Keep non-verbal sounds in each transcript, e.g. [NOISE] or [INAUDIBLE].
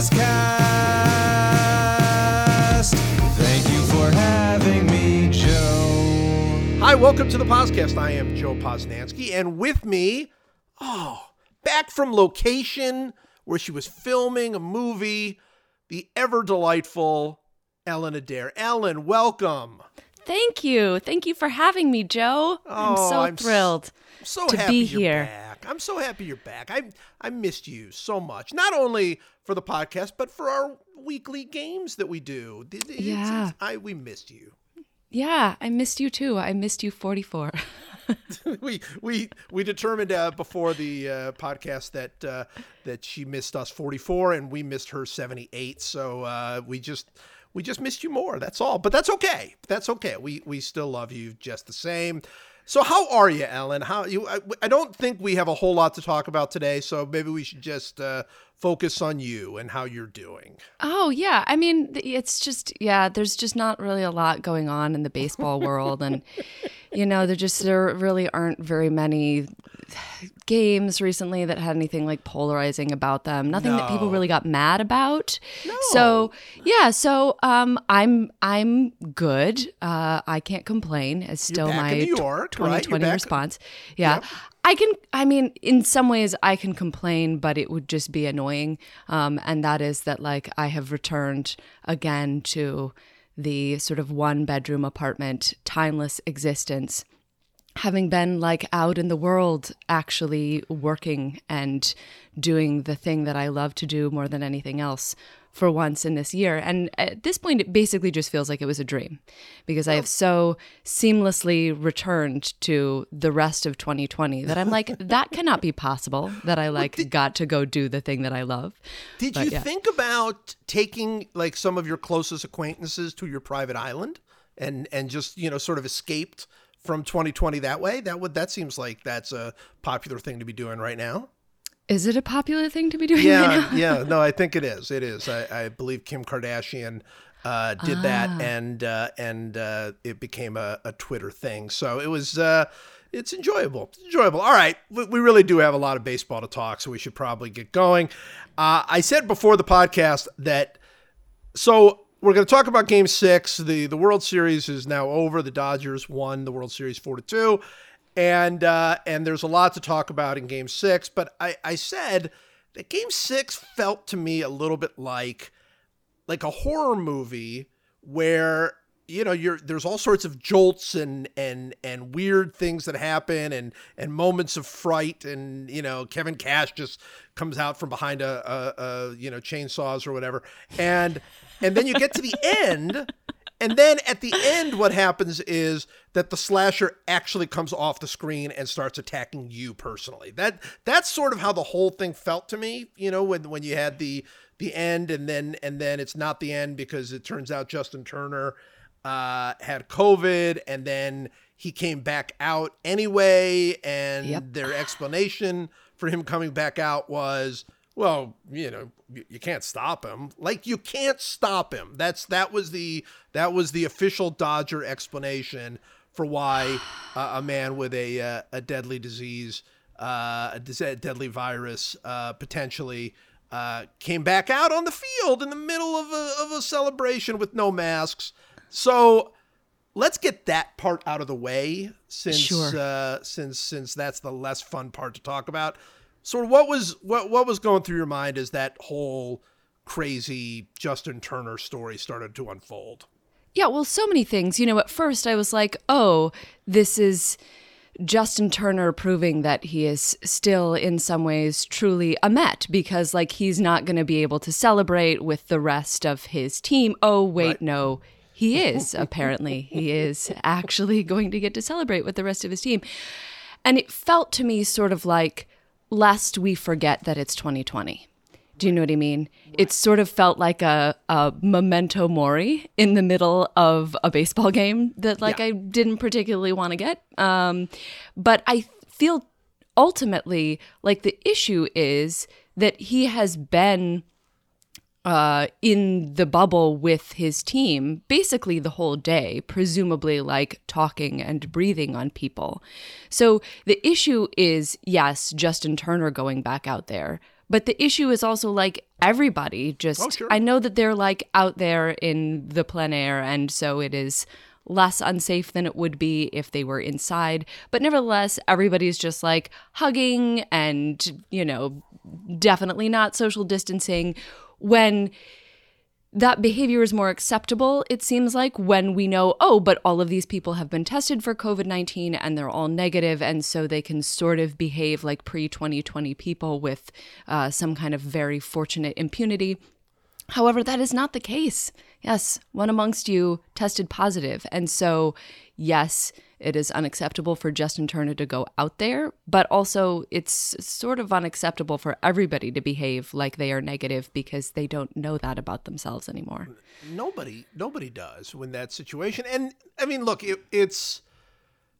PosCast. Thank you for having me, Joe. Hi, welcome to the podcast. I am Joe Posnanski, and with me, oh, back from location where she was filming a movie, the ever delightful Ellen Adair. Ellen, welcome. Thank you. Thank you for having me, Joe. I'm Oh, so I'm thrilled I'm so to happy be you're here. back. I'm so happy you're back. I I missed you so much. Not only for the podcast, but for our weekly games that we do. It's- Yeah. it's- I we missed you. Yeah, I missed you too. I missed you 44. [LAUGHS] [LAUGHS] we we we determined uh, before the uh, podcast that uh, that she missed us 44 and we missed her 78 so uh, we just we just missed you more that's all but that's okay that's okay we we still love you just the same so how are you ellen how you i, I don't think we have a whole lot to talk about today so maybe we should just uh, focus on you and how you're doing oh, yeah. I mean, it's just, yeah, there's just not really a lot going on in the baseball world. And, you know, there just, there really aren't very many games recently that had anything like polarizing about them. Nothing that people really got mad about. So yeah, so um, I'm I'm good. Uh, I can't complain. It's still my York, 2020 back- response. Yeah. Yep. I can, I mean, in some ways I can complain, but it would just be annoying. Um, and that is that, like, I have returned again to the sort of one bedroom apartment, timeless existence having been like out in the world actually working and doing the thing that I love to do more than anything else for once in this year. And at this point, it basically just feels like it was a dream because I have oh. so seamlessly returned to the rest of 2020 that I'm like, [LAUGHS] that cannot be possible that I like got to go do the thing that I love. did But you yeah. think about taking like some of your closest acquaintances to your private island and and just you know sort of escaped from 2020 that way that would that seems like that's a popular thing to be doing right now. Is it a popular thing to be doing right yeah now? yeah. [LAUGHS] No i think it is. It is. I, I believe kim kardashian uh, did Ah. that and uh, and uh, it became a, a twitter thing. So it was uh, it's enjoyable. It's enjoyable. All right. We, we really do have a lot of baseball to talk so we should probably get going. Uh, i said before the podcast that so we're going to talk about game six. The the world series is now over. The dodgers won the world series 4 to 2 and uh, and there's a lot to talk about in game six but i i said that game six felt to me a little bit like like a horror movie where you know you're there's all sorts of jolts and and and weird things that happen and and moments of fright. And you know Kevin Cash just comes out from behind a, a, a you know chainsaws or whatever. And and then you get to the end and then at the end what happens is that the slasher actually comes off the screen and starts attacking you personally that that's sort of how the whole thing felt to me you know when when you had the the end and then and then it's not the end because it turns out Justin Turner uh, had COVID and then he came back out anyway and Yep. their explanation for him coming back out was well you know you, can't stop him like you can't stop him that's that was the that was the official Dodger explanation for why [SIGHS] uh, a man with a uh, a deadly disease uh, a deadly virus uh, potentially uh, came back out on the field in the middle of a, of a celebration with no masks. So let's get that part out of the way since Sure. uh, since since that's the less fun part to talk about. So what was what what was going through your mind as that whole crazy Justin Turner story started to unfold? Yeah, well, so many things. You know, at first I was like, oh, this is Justin Turner proving that he is still, in some ways, truly a Met because, like, he's not going to be able to celebrate with the rest of his team. Oh, wait, Right. no. He is, apparently. he is actually [LAUGHS] going to get to celebrate with the rest of his team. And it felt to me sort of like, lest we forget that it's 2020. Do you know what I mean? It sort of felt like a, a memento mori in the middle of a baseball game that, like, Yeah. I didn't particularly want to get. Um, but I feel ultimately like the issue is that he has been uh, in the bubble with his team basically the whole day, presumably like talking and breathing on people. So the issue is, yes, Justin Turner going back out there. But the issue is also like everybody just, Oh, sure. I know that they're like out there in the plein air, and so it is less unsafe than it would be if they were inside. But nevertheless, everybody's just like hugging and, you know, definitely not social distancing when that behavior is more acceptable, it seems like, when we know, oh, but all of these people have been tested for COVID 19 and they're all negative, and so they can sort of behave like pre 2020 people with uh, some kind of very fortunate impunity. However, that is not the case. Yes, one amongst you tested positive. And so, yes, it is unacceptable for Justin Turner to go out there, but also it's sort of unacceptable for everybody to behave like they are negative because they don't know that about themselves anymore. nobody nobody does when that situation and i mean look it, it's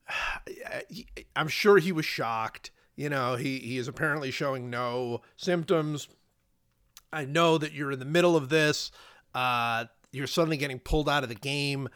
[SIGHS] i'm sure he was shocked you know he he is apparently showing no symptoms i know that you're in the middle of this uh you're suddenly getting pulled out of the game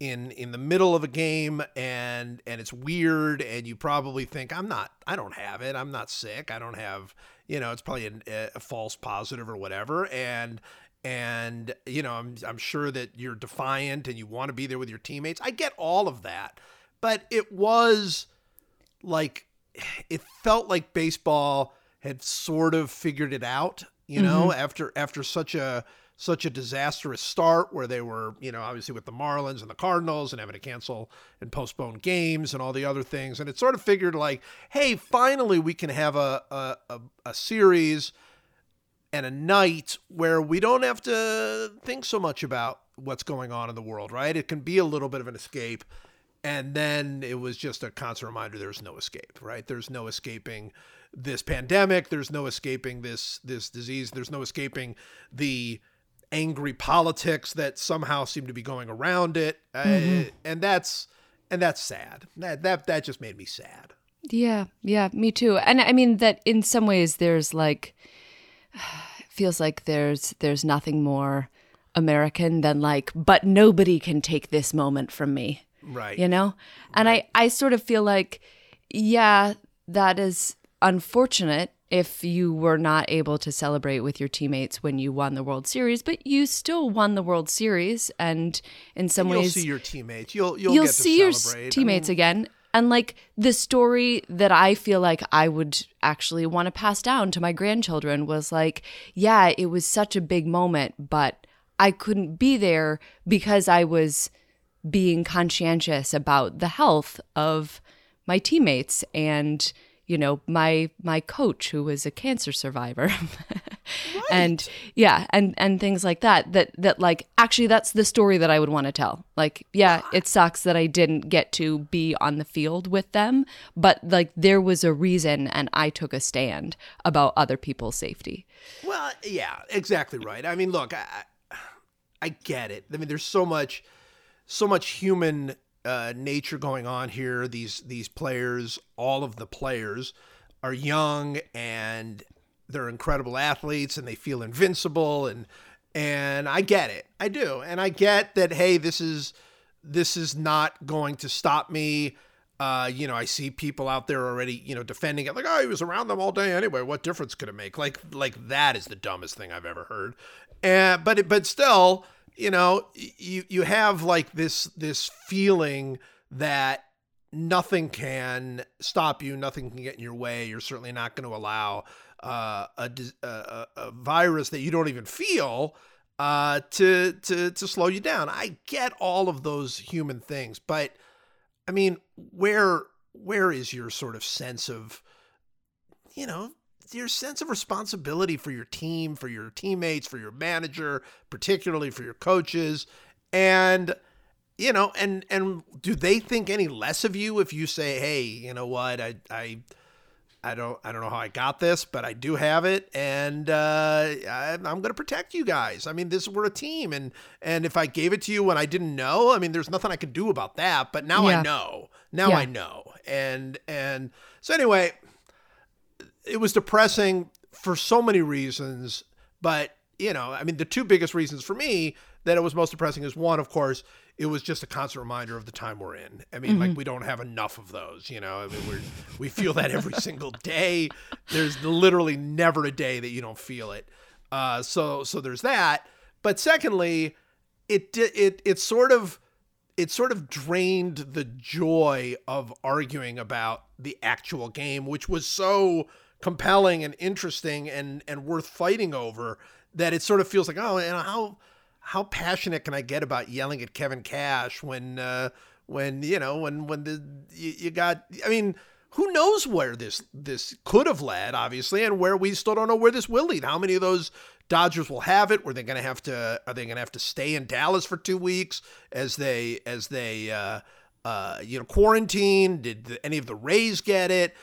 in in the middle of a game and and it's weird and you probably think i'm not i don't have it. I'm not sick. I don't have you know it's probably an, a false positive or whatever. And and you know I'm, I'm sure that you're defiant and you want to be there with your teammates. I get all of that. But it was like it felt like baseball had sort of figured it out you know mm-hmm. after after such a such a disastrous start where they were you know obviously with the marlins and the cardinals and having to cancel and postpone games and all the other things and it sort of figured like hey finally we can have a a, a, a series and a night where we don't have to think so much about what's going on in the world, right? It can be a little bit of an escape. And then it was just a constant reminder there's no escape, right? There's no escaping this pandemic, there's no escaping this this disease, there's no escaping the angry politics that somehow seem to be going around it. Uh, and that's and that's sad. That that that just made me sad. Yeah, yeah, me too. And I mean that in some ways there's like [SIGHS] feels like there's there's nothing more American than like but nobody can take this moment from me. Right. You know? And I I sort of feel like yeah, that is unfortunate if you were not able to celebrate with your teammates when you won the World Series, but you still won the World Series and in some You'll ways see your teammates. You'll you'll, you'll see your celebrate. I teammates mean, again. And like the story that I feel like I would actually want to pass down to my grandchildren was like, yeah, it was such a big moment, but I couldn't be there because I was being conscientious about the health of my teammates and you know my my coach who was a cancer survivor. [LAUGHS] And yeah and and things like that that that like actually that's the story that I would want to tell. Like yeah it sucks that I didn't get to be on the field with them but like there was a reason and I took a stand about other people's safety. Well, yeah, exactly right. I mean, look, I, I- I get it. I mean, there's so much, so much human uh, nature going on here. These these players, all of the players, are young and they're incredible athletes, and they feel invincible, and and I get it. I do, and I get that. Hey, this is this is not going to stop me. Uh, you know, I see people out there already, you know, defending it like, oh, he was around them all day anyway. What difference could it make? Like, like that is the dumbest thing I've ever heard. And but it, but still, you know, you you have like this this feeling that nothing can stop you, nothing can get in your way. You're certainly not going to allow uh, a, a, a virus that you don't even feel uh, to to to slow you down. I get all of those human things, but I mean, where where is your sort of sense of, you know, your sense of responsibility for your team, for your teammates, for your manager, particularly for your coaches, and you know, and and do they think any less of you if you say, hey, you know what, I I I don't I don't know how I got this, but I do have it, and uh, I, am going to protect you guys. I mean, this we're a team, and and if I gave it to you when I didn't know, I mean, there's nothing I could do about that. But now Yeah. I know. Now Yeah. I know, and and so anyway, it was depressing for so many reasons, but you know, I mean, the two biggest reasons for me that it was most depressing is one, of course, it was just a constant reminder of the time we're in. I mean, like we don't have enough of those, you know. I mean, we're we feel that every [LAUGHS] single day. There's literally never a day that you don't feel it. Uh, so so there's that. But secondly, it it it sort of it sort of drained the joy of arguing about the actual game, which was so compelling and interesting and and worth fighting over that it sort of feels like oh, and how how passionate can I get about yelling at Kevin Cash when uh, when you know when when the you, you got I mean who knows where this this could have led obviously and where we still don't know where this will lead. How many of those Dodgers will have it? Were they going to have to are they going to have to stay in Dallas for 2 weeks as they as they uh uh you know quarantine? Did the, any of the Rays get it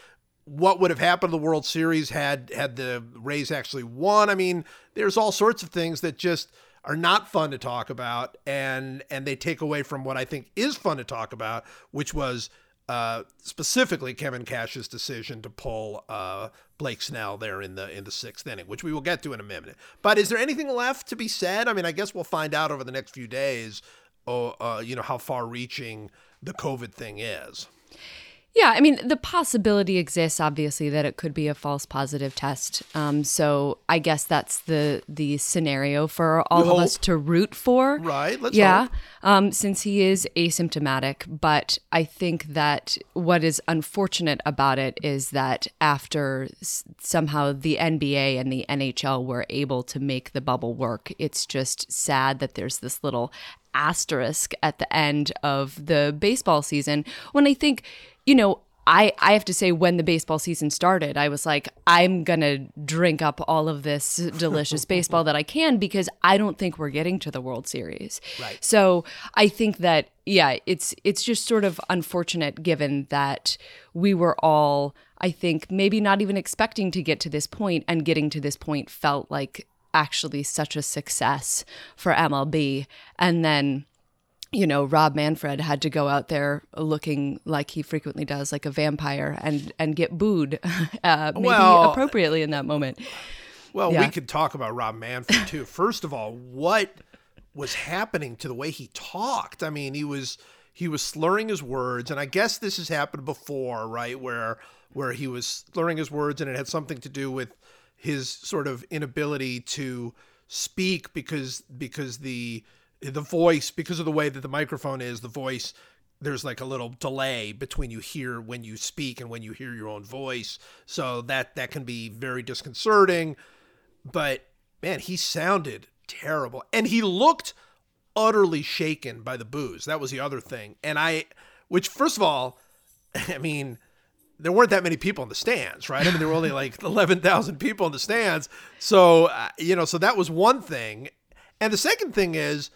what would have happened to the World Series had had the Rays actually won. I mean, there's all sorts of things that just are not fun to talk about, and and they take away from what I think is fun to talk about, which was uh, specifically Kevin Cash's decision to pull uh, Blake Snell there in the in the sixth inning, which we will get to in a minute. But is there anything left to be said? I mean, I guess we'll find out over the next few days. Oh, uh, you know how far-reaching the COVID thing is. Yeah, I mean, the possibility exists, obviously, that it could be a false positive test. Um, so I guess that's the the scenario for all We of us to root for. Right, let's yeah, hope. um, since he is asymptomatic. But I think that what is unfortunate about it is that after s- somehow the NBA and the NHL were able to make the bubble work, it's just sad that there's this little asterisk at the end of the baseball season when I think, you know, I, I have to say, when the baseball season started, I was like, I'm going to drink up all of this [LAUGHS] delicious baseball that I can because I don't think we're getting to the World Series. Right. So I think that, yeah, it's it's just sort of unfortunate given that we were all, I think, maybe not even expecting to get to this point, and getting to this point felt like actually such a success for MLB. And then you know, Rob Manfred had to go out there looking like he frequently does, like a vampire, and and get booed, [LAUGHS] uh, maybe Well- appropriately in that moment. Well, Yeah. we could talk about Rob Manfred too. First of all, what was happening to the way he talked? I mean, he was he was slurring his words, and I guess this has happened before, right? Where where he was slurring his words, and it had something to do with his sort of inability to speak because because the the voice because of the way that the microphone is, the voice there's like a little delay between you hear when you speak and when you hear your own voice. So that that can be very disconcerting. But man, he sounded terrible. And he looked utterly shaken by the boos. That was the other thing. And I which first of all, [LAUGHS] I mean, there weren't that many people in the stands, right? I mean, there were only [LAUGHS] like 11,000 people in the stands. So, uh, you know, so that was one thing. And the second thing is,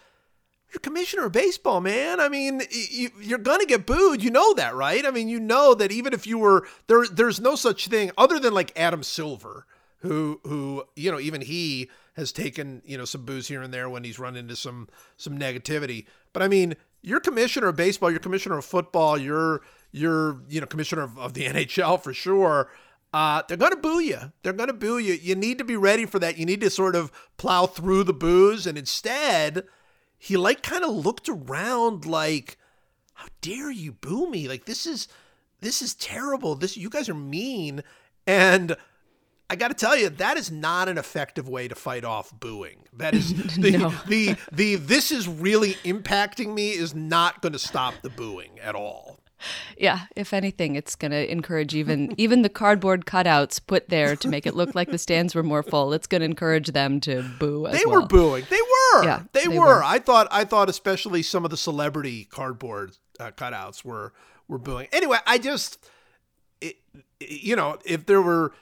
you're commissioner of baseball, man. I mean, you, you're gonna get booed. You know that, right? I mean, you know that even if you were there, there's no such thing other than like Adam Silver, who who you know even he has taken you know some boos here and there when he's run into some some negativity. But I mean, you're commissioner of baseball. You're commissioner of football. You're you're you know commissioner of, of the [LAUGHS] NHL for sure. Uh, they're gonna boo you. They're gonna boo you. You need to be ready for that. You need to sort of plow through the boos, and instead he like kind of looked around like how dare you boo me like this is this is terrible. This you guys are mean, and I got to tell you that is not an effective way to fight off booing. That is [LAUGHS] the No. the the this is really impacting me is not going to stop the booing at all. Yeah, if anything, it's going to encourage even even the cardboard cutouts put there to make it look like the stands were more full. It's going to encourage them to boo as They well. were booing. They were. Yeah, they, they were. were. I thought. I thought especially some of the celebrity cardboard uh, cutouts were were booing. Anyway, I just, it, you know, if there were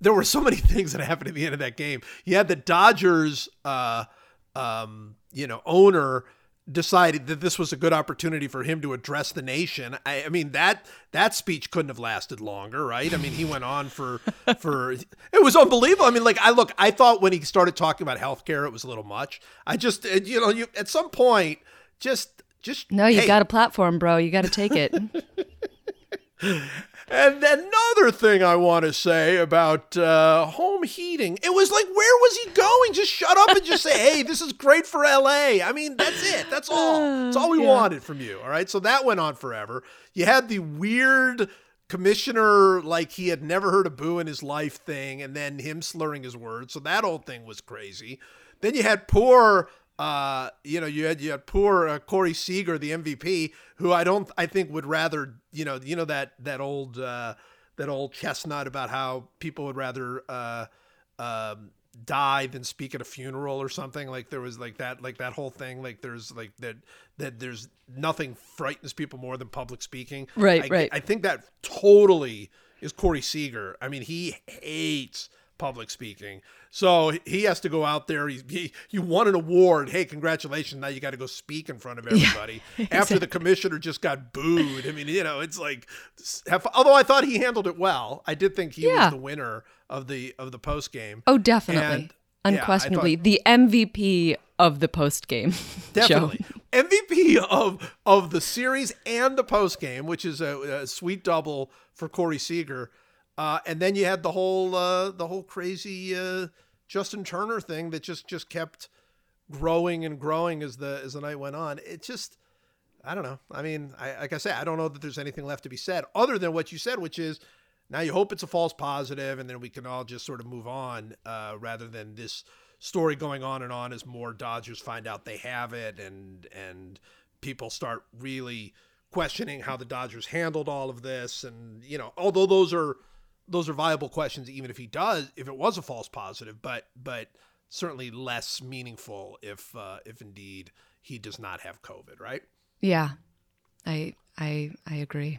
there were so many [LAUGHS] things that happened at the end of that game. You had the Dodgers, uh, um, you know, owner decided that this was a good opportunity for him to address the nation. I, I mean that that speech couldn't have lasted longer, right? I mean, he went on for [LAUGHS] for it was unbelievable. I mean, like I look, I thought when he started talking about healthcare, it was a little much. I just, you know, you at some point, just just No, you hey, got a platform, bro. You got to take it. [LAUGHS] And another thing I want to say about uh, home heating, it was like, where was he going? Just shut up and just say, hey, this is great for LA. I mean, that's it. That's all. [SIGHS] That's all we yeah. wanted from you. All right. So that went on forever. You had the weird commissioner, like he had never heard a boo in his life thing, and then him slurring his words. So that whole thing was crazy. Then you had poor uh, you know, you had you had poor uh, Corey Seager, the MVP, who I don't, I think would rather, you know, you know that that old uh, that old chestnut about how people would rather uh, um, die than speak at a funeral or something. Like there was like that, like that whole thing. Like there's like that that there's nothing frightens people more than public speaking. Right, I, right. I think that totally is Corey Seager. I mean, he hates public speaking. So he has to go out there. He, he you won an award. Hey, congratulations! Now you got to go speak in front of [LAUGHS] everybody. After the commissioner just got booed. I mean, you know, it's like. Have, although I thought he handled it well, I did think he Yeah. was the winner of the of the post game. Oh, definitely. And, yeah, Unquestionably. thought- the MVP of the post game. [LAUGHS] Definitely. MVP of of the series and the post game, which is a, a sweet double for Corey Seager. Uh, and then you had the whole uh, the whole crazy uh, Justin Turner thing that just just kept growing and growing as the as the night went on. It just I don't know. I mean, I, like I say, I don't know that there's anything left to be said other than what you said, which is now you hope it's a false positive, and then we can all just sort of move on, uh, rather than this story going on and on as more Dodgers find out they have it, and and people start really questioning how the Dodgers handled all of this, and you know, although those are those are viable questions, even if he does, if it was a false positive, but but certainly less meaningful if uh, if indeed he does not have COVID, right? yeah. I I I agree.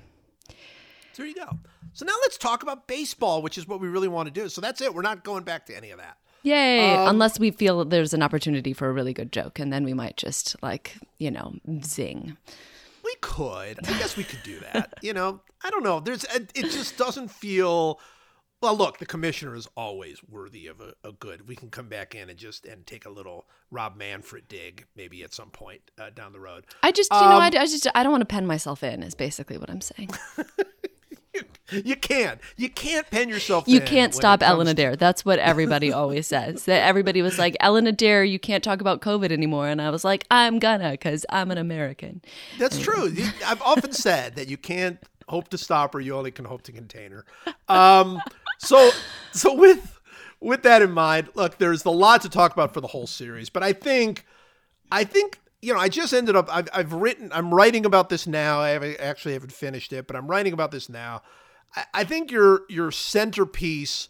So there you go. So now let's talk about baseball, which is what we really want to do. So that's it. We're not going back to any of that. Yay. Um, Unless we feel there's an opportunity for a really good joke, and then we might just like, you know, zing. We could. I guess we could do that. You know, I don't know. There's it it just doesn't feel well, look, the commissioner is always worthy of a, a good. We can come back in and just and take a little Rob Manfred dig maybe at some point uh, down the road. I just, you know, I, Um, I just, I don't want to pen myself in. Is basically what I'm saying. [LAUGHS] You can't. You can't pen yourself. You in can't stop Ellen to- Adair. That's what everybody always says. That everybody was like, Ellen Adair, you can't talk about COVID anymore. And I was like, I'm gonna, because I'm an American. That's true. I've often said that you can't hope to stop her; you only can hope to contain her. Um, so, so with with that in mind, look, there's a lot to talk about for the whole series, but I think, I think you know, I just ended up. I've, I've written. I'm writing about this now. I haven't, actually haven't finished it, but I'm writing about this now. I, I think your your centerpiece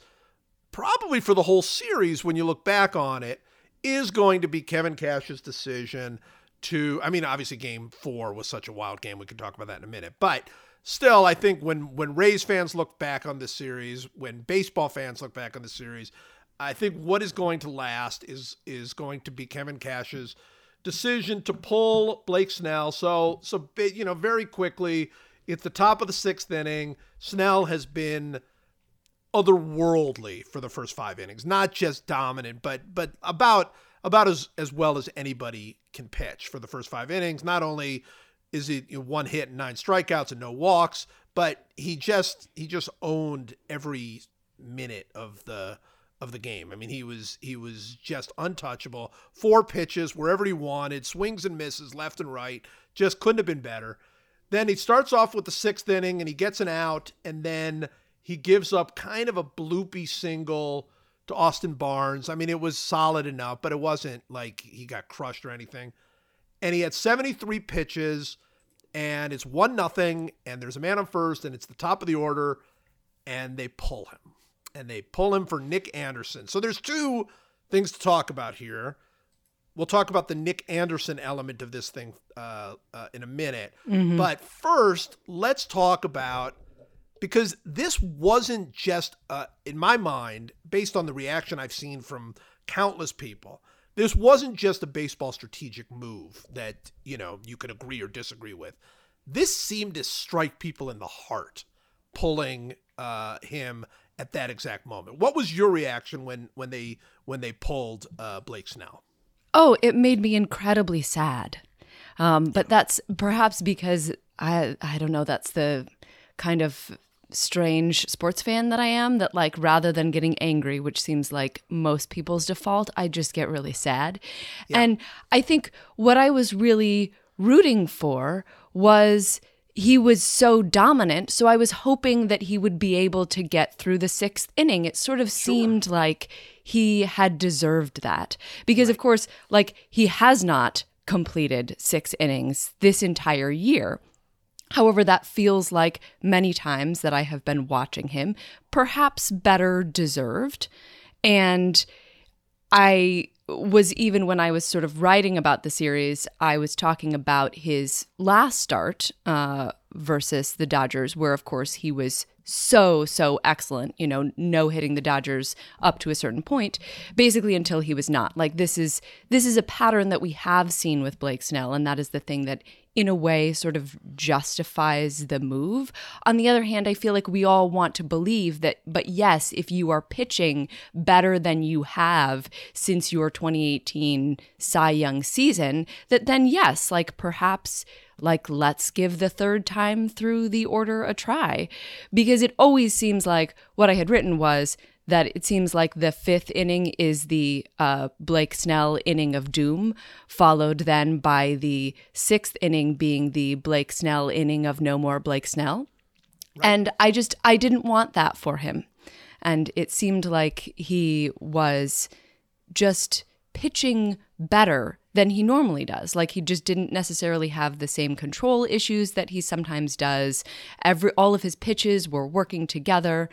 probably for the whole series when you look back on it is going to be Kevin Cash's decision to I mean obviously game 4 was such a wild game we can talk about that in a minute but still I think when when Rays fans look back on this series when baseball fans look back on the series I think what is going to last is is going to be Kevin Cash's decision to pull Blake Snell so so you know very quickly at the top of the 6th inning Snell has been otherworldly for the first five innings. Not just dominant, but but about about as as well as anybody can pitch for the first five innings. Not only is it you know, one hit and nine strikeouts and no walks, but he just he just owned every minute of the of the game. I mean, he was he was just untouchable. Four pitches wherever he wanted, swings and misses left and right. Just couldn't have been better. Then he starts off with the sixth inning and he gets an out, and then he gives up kind of a bloopy single to Austin Barnes. I mean, it was solid enough, but it wasn't like he got crushed or anything. And he had 73 pitches, and it's one nothing, and there's a man on first, and it's the top of the order, and they pull him. And they pull him for Nick Anderson. So there's two things to talk about here. We'll talk about the Nick Anderson element of this thing uh, uh, in a minute. But first, let's talk about because this wasn't just, uh, in my mind, based on the reaction I've seen from countless people, this wasn't just a baseball strategic move that, you know, you could agree or disagree with. This seemed to strike people in the heart, pulling uh, him at that exact moment. What was your reaction when when they when they pulled uh, Blake Snell? Oh, it made me incredibly sad. Um, but that's perhaps because I I don't know, that's the kind of strange sports fan that I am that like rather than getting angry, which seems like most people's default, I just get really sad. And I think what I was really rooting for was he was so dominant. So I was hoping that he would be able to get through the sixth inning. It sort of seemed like he had deserved that. Because, of course, like he has not completed six innings this entire year. However, that feels like many times that I have been watching him, perhaps better deserved. And I was even when I was sort of writing about the series, I was talking about his last start uh, versus the Dodgers, where of course he was so so excellent. You know, no hitting the Dodgers up to a certain point, basically until he was not. Like this is this is a pattern that we have seen with Blake Snell, and that is the thing that in a way sort of justifies the move. On the other hand, I feel like we all want to believe that, but yes, if you are pitching better than you have since your 2018 Cy Young season, that then yes, like perhaps like let's give the third time through the order a try because it always seems like what i had written was that it seems like the fifth inning is the uh, Blake Snell inning of doom, followed then by the sixth inning being the Blake Snell inning of no more Blake Snell. And I just, I didn't want that for him. And it seemed like he was just pitching better than he normally does. Like he just didn't necessarily have the same control issues that he sometimes does. Every all of his pitches were working together.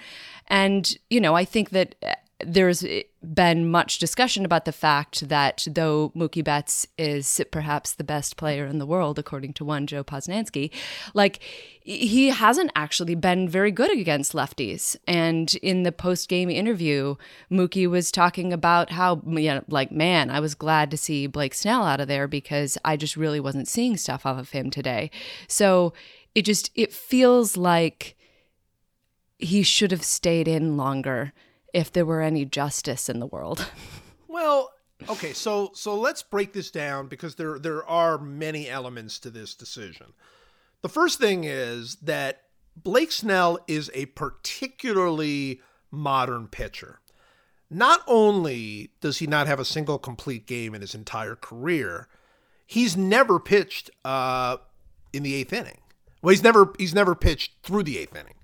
And you know, I think that there's been much discussion about the fact that though Mookie Betts is perhaps the best player in the world, according to one Joe Posnanski, like he hasn't actually been very good against lefties. And in the post game interview, Mookie was talking about how, you know, like, man, I was glad to see Blake Snell out of there because I just really wasn't seeing stuff off of him today. So it just, it feels like he should have stayed in longer if there were any justice in the world. [LAUGHS] Well, okay, so so let's break this down because there there are many elements to this decision. The first thing is that Blake Snell is a particularly modern pitcher. Not only does he not have a single complete game in his entire career, he's never pitched uh, in the eighth inning. Well, he's never he's never pitched through the eighth inning.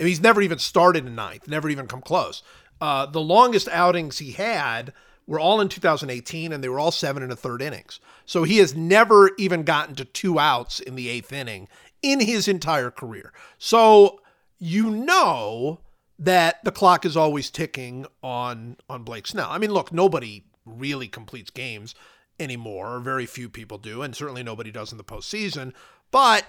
He's never even started in ninth, never even come close. Uh, the longest outings he had were all in 2018, and they were all seven and a third innings. So he has never even gotten to two outs in the eighth inning in his entire career. So you know that the clock is always ticking on on Blake Snell. I mean, look, nobody really completes games anymore, or very few people do, and certainly nobody does in the postseason. But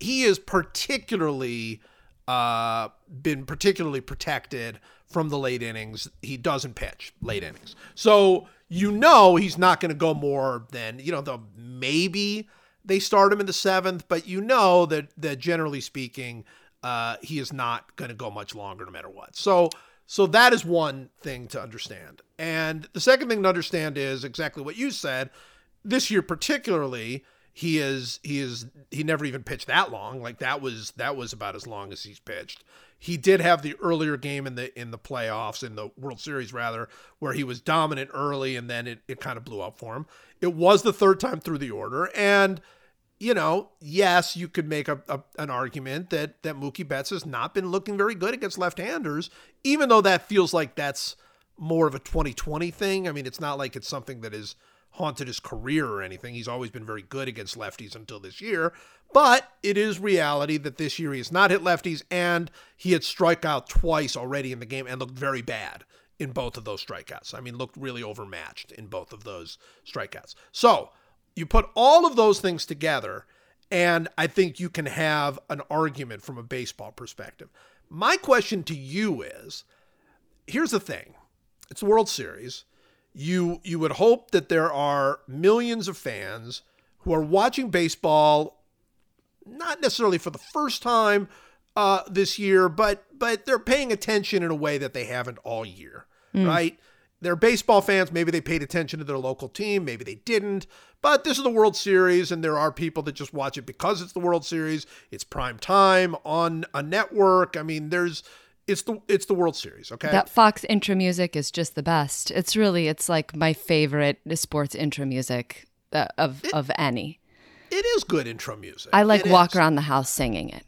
he is particularly uh, been particularly protected from the late innings. He doesn't pitch late innings, so you know he's not going to go more than you know. The maybe they start him in the seventh, but you know that that generally speaking, uh, he is not going to go much longer, no matter what. So. So that is one thing to understand. And the second thing to understand is exactly what you said. This year particularly, he is he is he never even pitched that long. Like that was that was about as long as he's pitched. He did have the earlier game in the in the playoffs in the World Series rather, where he was dominant early and then it, it kind of blew up for him. It was the third time through the order, and you know, yes, you could make a, a, an argument that that Mookie Betts has not been looking very good against left-handers, even though that feels like that's more of a 2020 thing. I mean, it's not like it's something that has haunted his career or anything. He's always been very good against lefties until this year, but it is reality that this year he has not hit lefties and he had strike out twice already in the game and looked very bad in both of those strikeouts. I mean, looked really overmatched in both of those strikeouts. So, you put all of those things together, and I think you can have an argument from a baseball perspective. My question to you is here's the thing it's the World Series. You, you would hope that there are millions of fans who are watching baseball, not necessarily for the first time uh, this year, but but they're paying attention in a way that they haven't all year, right? They're baseball fans. Maybe they paid attention to their local team. Maybe they didn't. But this is the World Series, and there are people that just watch it because it's the World Series. It's prime time on a network. I mean, there's it's the it's the World Series. Okay. That Fox intro music is just the best. It's really it's like my favorite sports intro music uh, of of any. it is good intro music. I like It walk is. around the house singing it.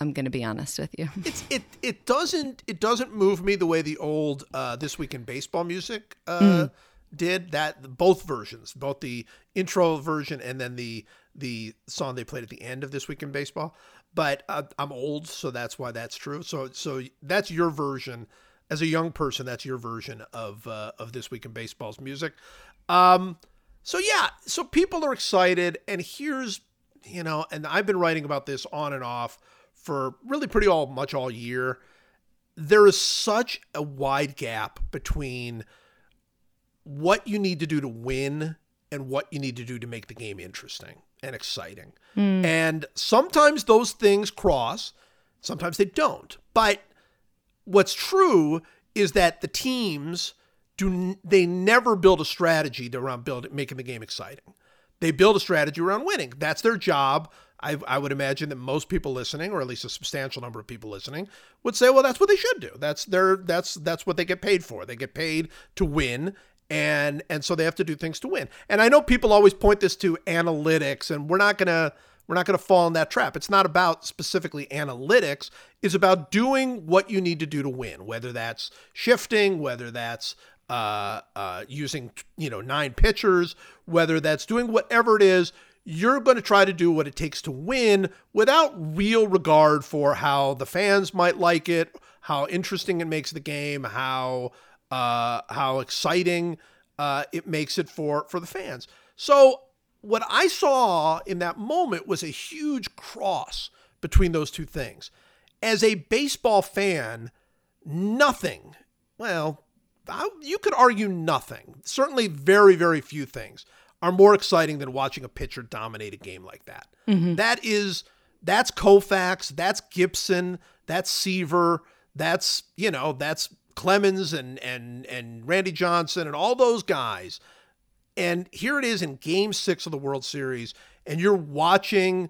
I'm going to be honest with you. [LAUGHS] It's it it doesn't it doesn't move me the way the old uh, this week in baseball music uh, Mm. did. That both versions, both the intro version and then the the song they played at the end of this week in baseball. But uh, I'm old, so that's why that's true. So so that's your version. As a young person, that's your version of uh, of this week in baseball's music. Um, so yeah, so people are excited, and here's you know, and I've been writing about this on and off for really pretty all much all year. There is such a wide gap between what you need to do to win and what you need to do to make the game interesting and exciting. Hmm. And sometimes those things cross, sometimes they don't. But what's true is that the teams do they never build a strategy around building making the game exciting. They build a strategy around winning. That's their job. I, I would imagine that most people listening, or at least a substantial number of people listening, would say, "Well, that's what they should do. That's their that's that's what they get paid for. They get paid to win, and and so they have to do things to win." And I know people always point this to analytics, and we're not gonna we're not gonna fall in that trap. It's not about specifically analytics. It's about doing what you need to do to win, whether that's shifting, whether that's uh, uh, using you know nine pitchers, whether that's doing whatever it is, you're going to try to do what it takes to win without real regard for how the fans might like it, how interesting it makes the game, how uh, how exciting uh, it makes it for for the fans. So what I saw in that moment was a huge cross between those two things. As a baseball fan, nothing, well, I- you could argue nothing, certainly very, very few things are more exciting than watching a pitcher dominate a game like that. That is, that's Koufax, that's Gibson, that's Seaver, that's, you know, that's Clemens and, and, and Randy Johnson and all those guys. And here it is in game six of the World Series, and you're watching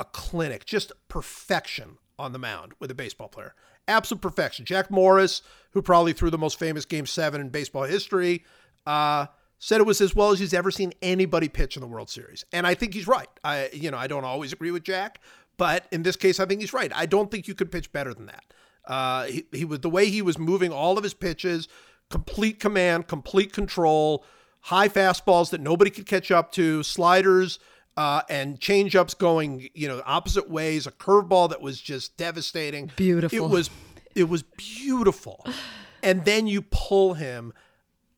a clinic, just perfection on the mound with a baseball player. Absolute perfection. Jack Morris, who probably threw the most famous game seven in baseball history, uh, said it was as well as he's ever seen anybody pitch in the World Series. And I think he's right. I, you know, I don't always agree with Jack, but in this case, I think he's right. I don't think you could pitch better than that. Uh, he, he was the way he was moving all of his pitches, complete command, complete control, high fastballs that nobody could catch up to, sliders, uh, and changeups going, you know, opposite ways, a curveball that was just devastating. Beautiful. It was it was beautiful. And then you pull him.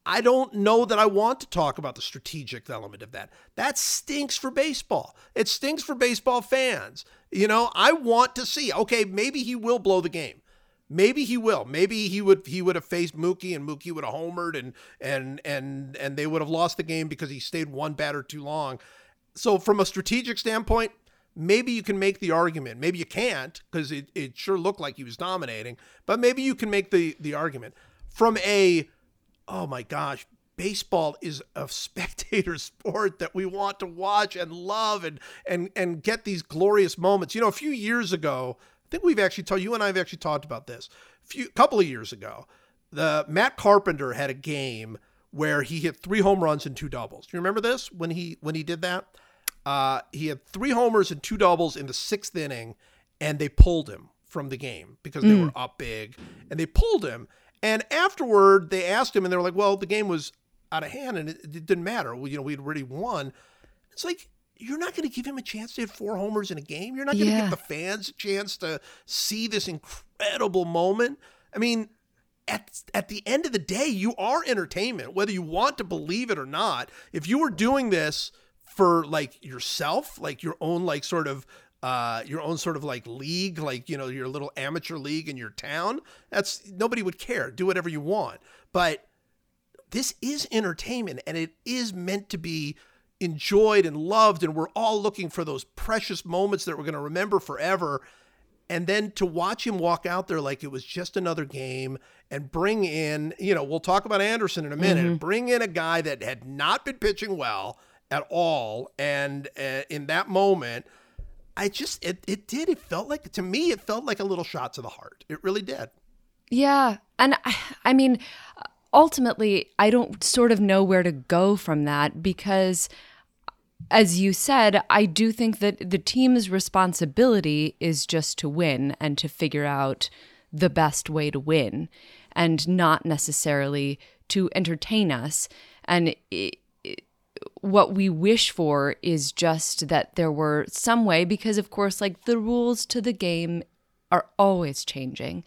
I don't know that I want to talk about the strategic element of that. That stinks for baseball. It stinks for baseball fans. You know, I want to see, okay, maybe he will blow the game. Maybe he will. Maybe he would he would have faced Mookie and Mookie would have homered and and and and they would have lost the game because he stayed one batter too long. So from a strategic standpoint, maybe you can make the argument. Maybe you can't because it, it sure looked like he was dominating, but maybe you can make the the argument. From a oh my gosh, baseball is a [LAUGHS] spectator sport that we want to watch and love and and and get these glorious moments. You know, a few years ago, I think we've actually told you and I have actually talked about this. A few couple of years ago, the Matt Carpenter had a game where he hit three home runs and two doubles. Do you remember this when he when he did that? Uh, he had three homers and two doubles in the sixth inning, and they pulled him from the game because they were up big, and they pulled him. And afterward, they asked him, and they were like, "Well, the game was out of hand, and it, it didn't matter. Well, you know, we'd already won." It's like you're not going to give him a chance to hit four homers in a game. You're not going to Yeah. give the fans a chance to see this incredible moment. I mean, at at the end of the day, you are entertainment, whether you want to believe it or not. If you were doing this for like yourself, like your own like sort of uh your own sort of like league, like you know, your little amateur league in your town, that's nobody would care. Do whatever you want. But this is entertainment and it is meant to be enjoyed and loved and we're all looking for those precious moments that we're going to remember forever and then to watch him walk out there like it was just another game and bring in, you know, we'll talk about Anderson in a minute, bring in a guy that had not been pitching well at all. And uh, in that moment, I just, it, it did. It felt like, to me, it felt like a little shot to the heart. It really did. Yeah. And I, I mean, ultimately, I don't sort of know where to go from that because, as you said, I do think that the team's responsibility is just to win and to figure out the best way to win and not necessarily to entertain us. And i what we wish for is just that there were some way because of course like the rules to the game are always changing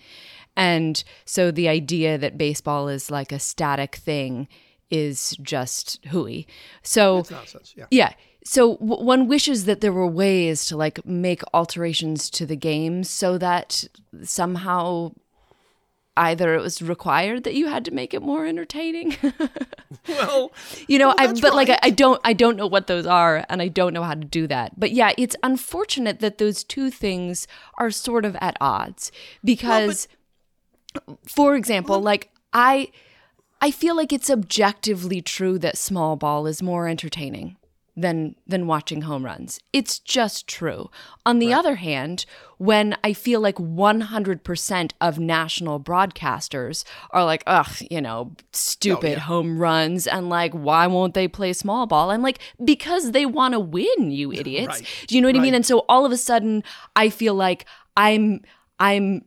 and so the idea that baseball is like a static thing is just hooey so It's nonsense. Yeah. yeah. So w- one wishes that there were ways to like make alterations to the game so that somehow either it was required that you had to make it more entertaining. [LAUGHS] Well, you know, Well, I but like I. I don't I don't know what those are and I don't know how to do that. But yeah, it's unfortunate that those two things are sort of at odds because for example, like I I feel like it's objectively true that small ball is more entertaining than than watching home runs. It's just true. On the other hand, when I feel like 100% of national broadcasters are like, ugh, you know, oh, stupid home runs and like, why won't they play small ball? I'm like, because they want to win, you [LAUGHS] idiots. Right. Do you know what I mean? And so all of a sudden, I feel like I'm I'm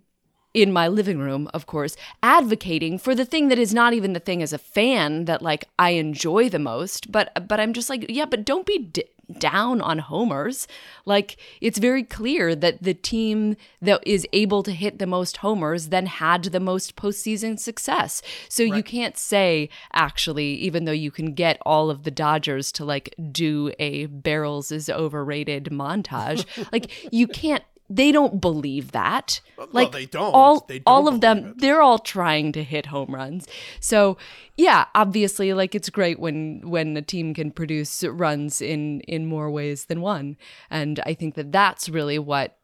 in my living room, of course, advocating for the thing that is not even the thing as a fan that like I enjoy the most, but but I'm just like, yeah, but don't be d- down on homers. Like it's very clear that the team that is able to hit the most homers then had the most postseason success. So you can't say actually, even though you can get all of the Dodgers to like do a barrels is overrated montage, [LAUGHS] like you can't. They don't believe that. Like they don't. All They don't all of them, it. they're all trying to hit home runs. So yeah, obviously, like it's great when when a team can produce runs in in more ways than one, and I think that that's really what.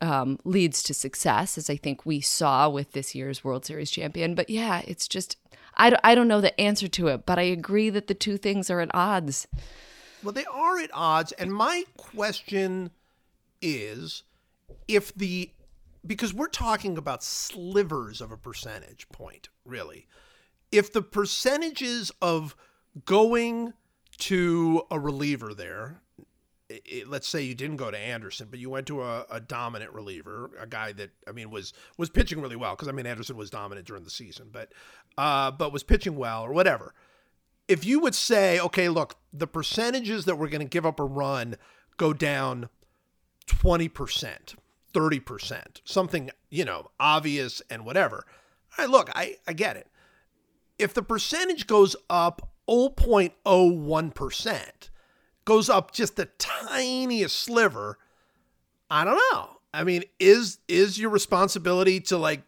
Um, leads to success, as I think we saw with this year's World Series champion. But yeah, it's just, I, don't- I don't know the answer to it, but I agree that the two things are at odds. Well, they are at odds. And my question is if the, because we're talking about slivers of a percentage point, really. If the percentages of going to a reliever there, i- i- let's say you didn't go to Anderson, but you went to a, a dominant reliever, a guy that I mean was was pitching really well because I mean Anderson was dominant during the season, but uh, but was pitching well or whatever if you would say, okay, look, the percentages that we're going to give up a run go down 20%, 30%, something, you know, obvious and whatever. All right, look, I, I get it. If the percentage goes up 0.01%, goes up just the tiniest sliver, I don't know. I mean, is is your responsibility to like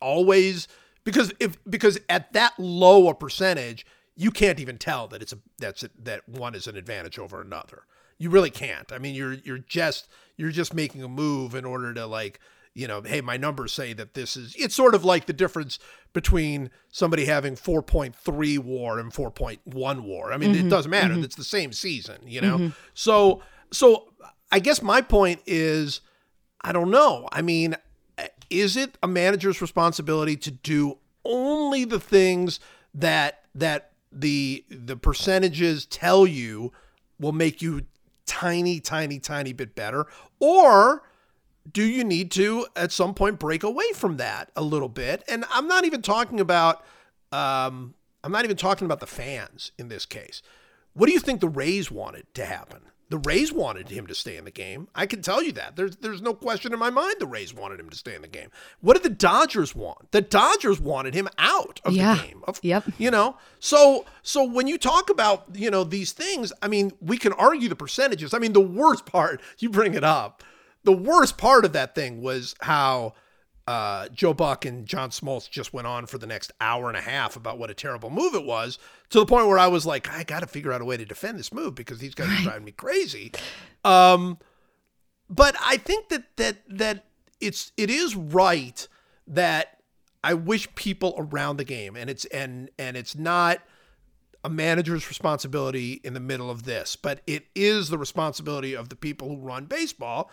always because if because at that low a percentage, you can't even tell that it's a that's a, that one is an advantage over another. You really can't. I mean, you're you're just you're just making a move in order to like you know, hey, my numbers say that this is. It's sort of like the difference between somebody having 4.3 WAR and 4.1 WAR. I mean, it mm-hmm. doesn't matter. Mm-hmm. It's the same season, you know. Mm-hmm. So so I guess my point is, I don't know. I mean, is it a manager's responsibility to do only the things that that the the percentages tell you will make you tiny, tiny, tiny bit better? Or do you need to at some point break away from that a little bit? And I'm not even talking about um, I'm not even talking about the fans in this case. What do you think the Rays wanted to happen? The Rays wanted him to stay in the game. I can tell you that. There's there's no question in my mind the Rays wanted him to stay in the game. What did the Dodgers want? The Dodgers wanted him out of Yeah. the game. Of, Yep. You know? So so when you talk about, you know, these things, I mean, we can argue the percentages. I mean, the worst part, [LAUGHS] you bring it up. The worst part of that thing was how uh, Joe Buck and John Smoltz just went on for the next hour and a half about what a terrible move it was, to the point where I was like, I got to figure out a way to defend this move because these guys are driving me crazy. Um, but I think that that that it's it is right that I wish people around the game, and it's and and it's not a manager's responsibility in the middle of this, but it is the responsibility of the people who run baseball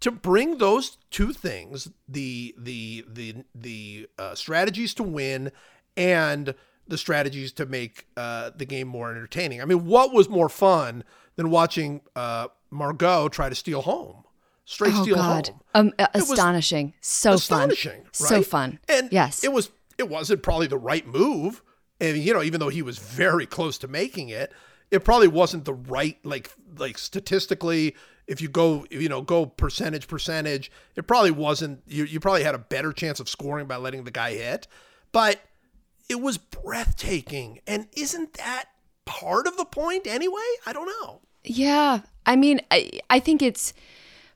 to bring those two things the the the the uh, strategies to win and the strategies to make uh, the game more entertaining. I mean, what was more fun than watching uh, Margot try to steal home, straight Oh steal God, home? um, astonishing, so astonishing, fun, so fun. And yes, it was. It wasn't probably the right move, and you know, even though he was very close to making it, it probably wasn't the right like like statistically. If you go, you know, go percentage percentage, it probably wasn't. You you probably had a better chance of scoring by letting the guy hit, but it was breathtaking. And isn't that part of the point anyway? I don't know. Yeah. I mean, I, I think it's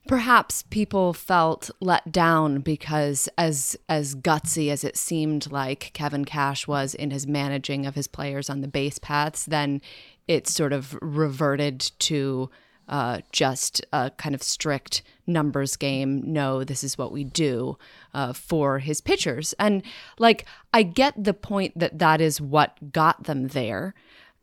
perhaps people felt let down because as as gutsy as it seemed like Kevin Cash was in his managing of his players on the base paths, then it sort of reverted to uh, just a kind of strict numbers game. No, this is what we do uh, for his pitchers. And like, I get the point that that is what got them there.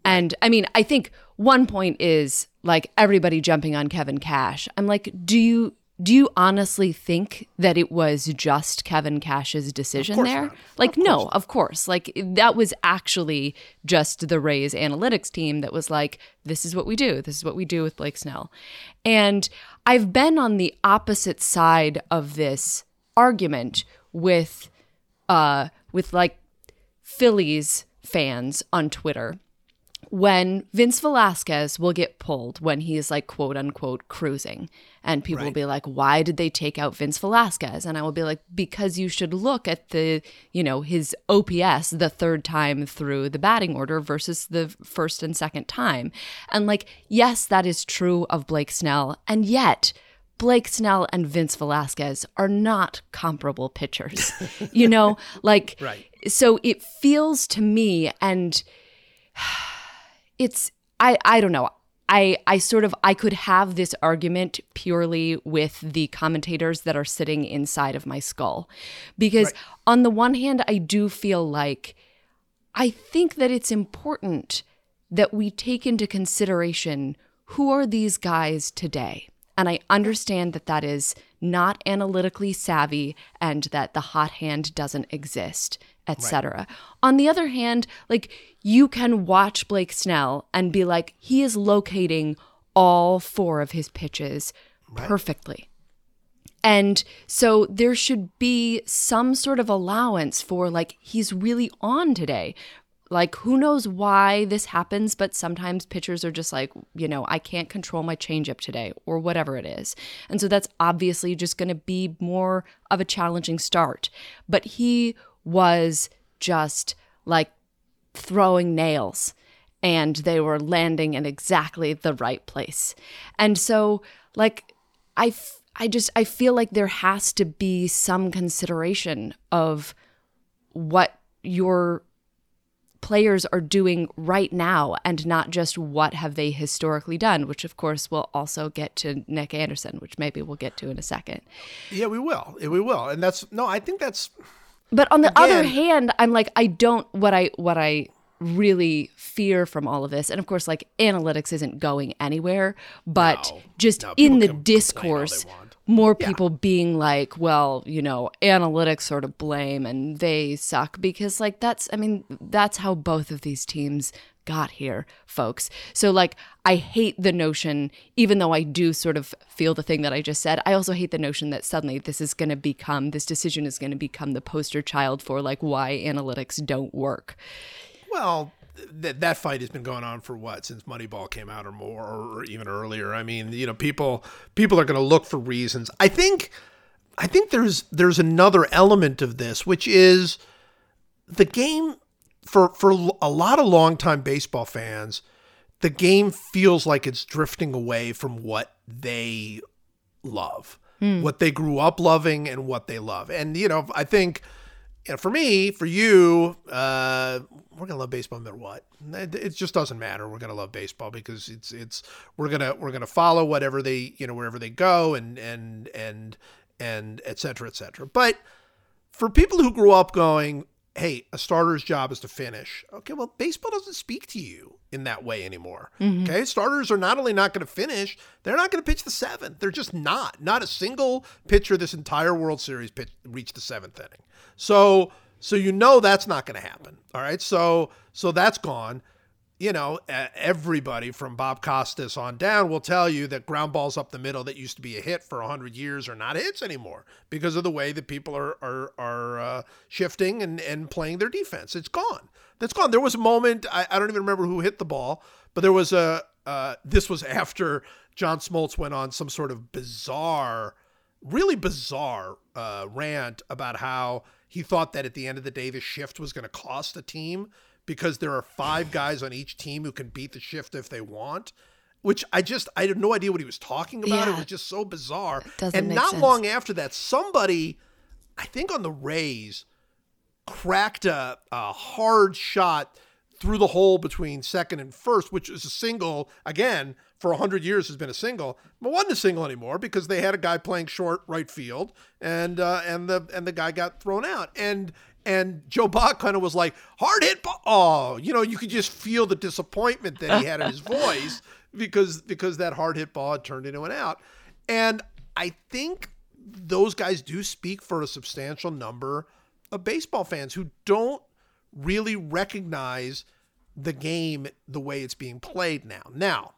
And I mean, I think one point is like everybody jumping on Kevin Cash. I'm like, do you do you honestly think that it was just Kevin Cash's decision there? not. Like, no, of course. Like that was actually just the Rays analytics team that was like, this is what we do. This is what we do with Blake Snell. And I've been on the opposite side of this argument with uh with like Phillies fans on Twitter when Vince Velasquez will get pulled when he is like quote unquote cruising. And people will be like, why did they take out Vince Velasquez? And I will be like, because you should look at the, you know, his OPS the third time through the batting order versus the first and second time. And like, yes, that is true of Blake Snell. And yet, Blake Snell and Vince Velasquez are not comparable pitchers. you know, [LAUGHS] like, Right. so it feels to me, and it's I I don't know. I I sort of I could have this argument purely with the commentators that are sitting inside of my skull. Because on the one hand I do feel like I think that it's important that we take into consideration who are these guys today. And I understand that that is not analytically savvy and that the hot hand doesn't exist, etc. On the other hand, like you can watch Blake Snell and be like he is locating all four of his pitches perfectly. And so there should be some sort of allowance for like he's really on today. Like who knows why this happens, but sometimes pitchers are just like, you know, I can't control my changeup today or whatever it is. And so that's obviously just going to be more of a challenging start. But he was just like throwing nails and they were landing in exactly the right place. And so like I f- I just I feel like there has to be some consideration of what your players are doing right now and not just what have they historically done which of course we'll also get to Nick Anderson which maybe we'll get to in a second Yeah, we will. We will. And that's no, I think that's but on the other hand, I'm like, I don't what I what I really fear from all of this, and of course, like analytics isn't going anywhere, but No. just No, in the can complain all they discourse, more people being like, well, you know, analytics sort of blame and they suck because like that's I mean, that's how both of these teams got here, folks. So, like, I hate the notion, even though I do sort of feel the thing that I just said, I also hate the notion that suddenly this is going to become, this decision is going to become the poster child for like why analytics don't work. Well, th- that fight has been going on for what since Moneyball came out, or more, or even earlier. I mean, you know, people people are going to look for reasons. I think, I think there's there's another element of this, which is the game for for a lot of longtime baseball fans. The game feels like it's drifting away from what they love, what they grew up loving, and what they love. And you know, I think you know, for me, for you, uh, we're gonna love baseball no matter what. It, it just doesn't matter. We're gonna love baseball because it's it's we're gonna we're gonna follow whatever they you know wherever they go and and and and et cetera, et cetera. But for people who grew up going, hey, a starter's job is to finish. Okay, well, baseball doesn't speak to you in that way anymore. Mm-hmm. Okay, starters are not only not going to finish, they're not going to pitch the seventh. They're just not. Not a single pitcher this entire World Series pitch, reached the seventh inning. So, so you know that's not going to happen. All right, so so that's gone. You know, everybody from Bob Costas on down will tell you that ground balls up the middle that used to be a hit for 100 years are not hits anymore because of the way that people are are, are uh, shifting and, and playing their defense. It's gone. That's gone. There was a moment, I, I don't even remember who hit the ball, but there was a, uh, this was [LAUGHS] after John Smoltz went on some sort of bizarre, really bizarre uh, rant about how he thought that at the end of the day, the shift was going to cost the team because there are five guys on each team who can beat the shift if they want. Which I just I had no idea what he was talking about. It was just so bizarre. And not sense. long after that, somebody, I think on the Rays, cracked a, a hard shot through the hole between second and first, which is a single. Again, for 100 years has been a single, but wasn't a single anymore because they had a guy playing short right field, and uh, and the and the guy got thrown out. And and Joe Buck kind of was like hard hit ball. Oh, you know, you could just feel the disappointment that he had in his [LAUGHS] voice because because that hard hit ball had turned into an out. And I think those guys do speak for a substantial number of baseball fans who don't really recognize the game the way it's being played now. Now,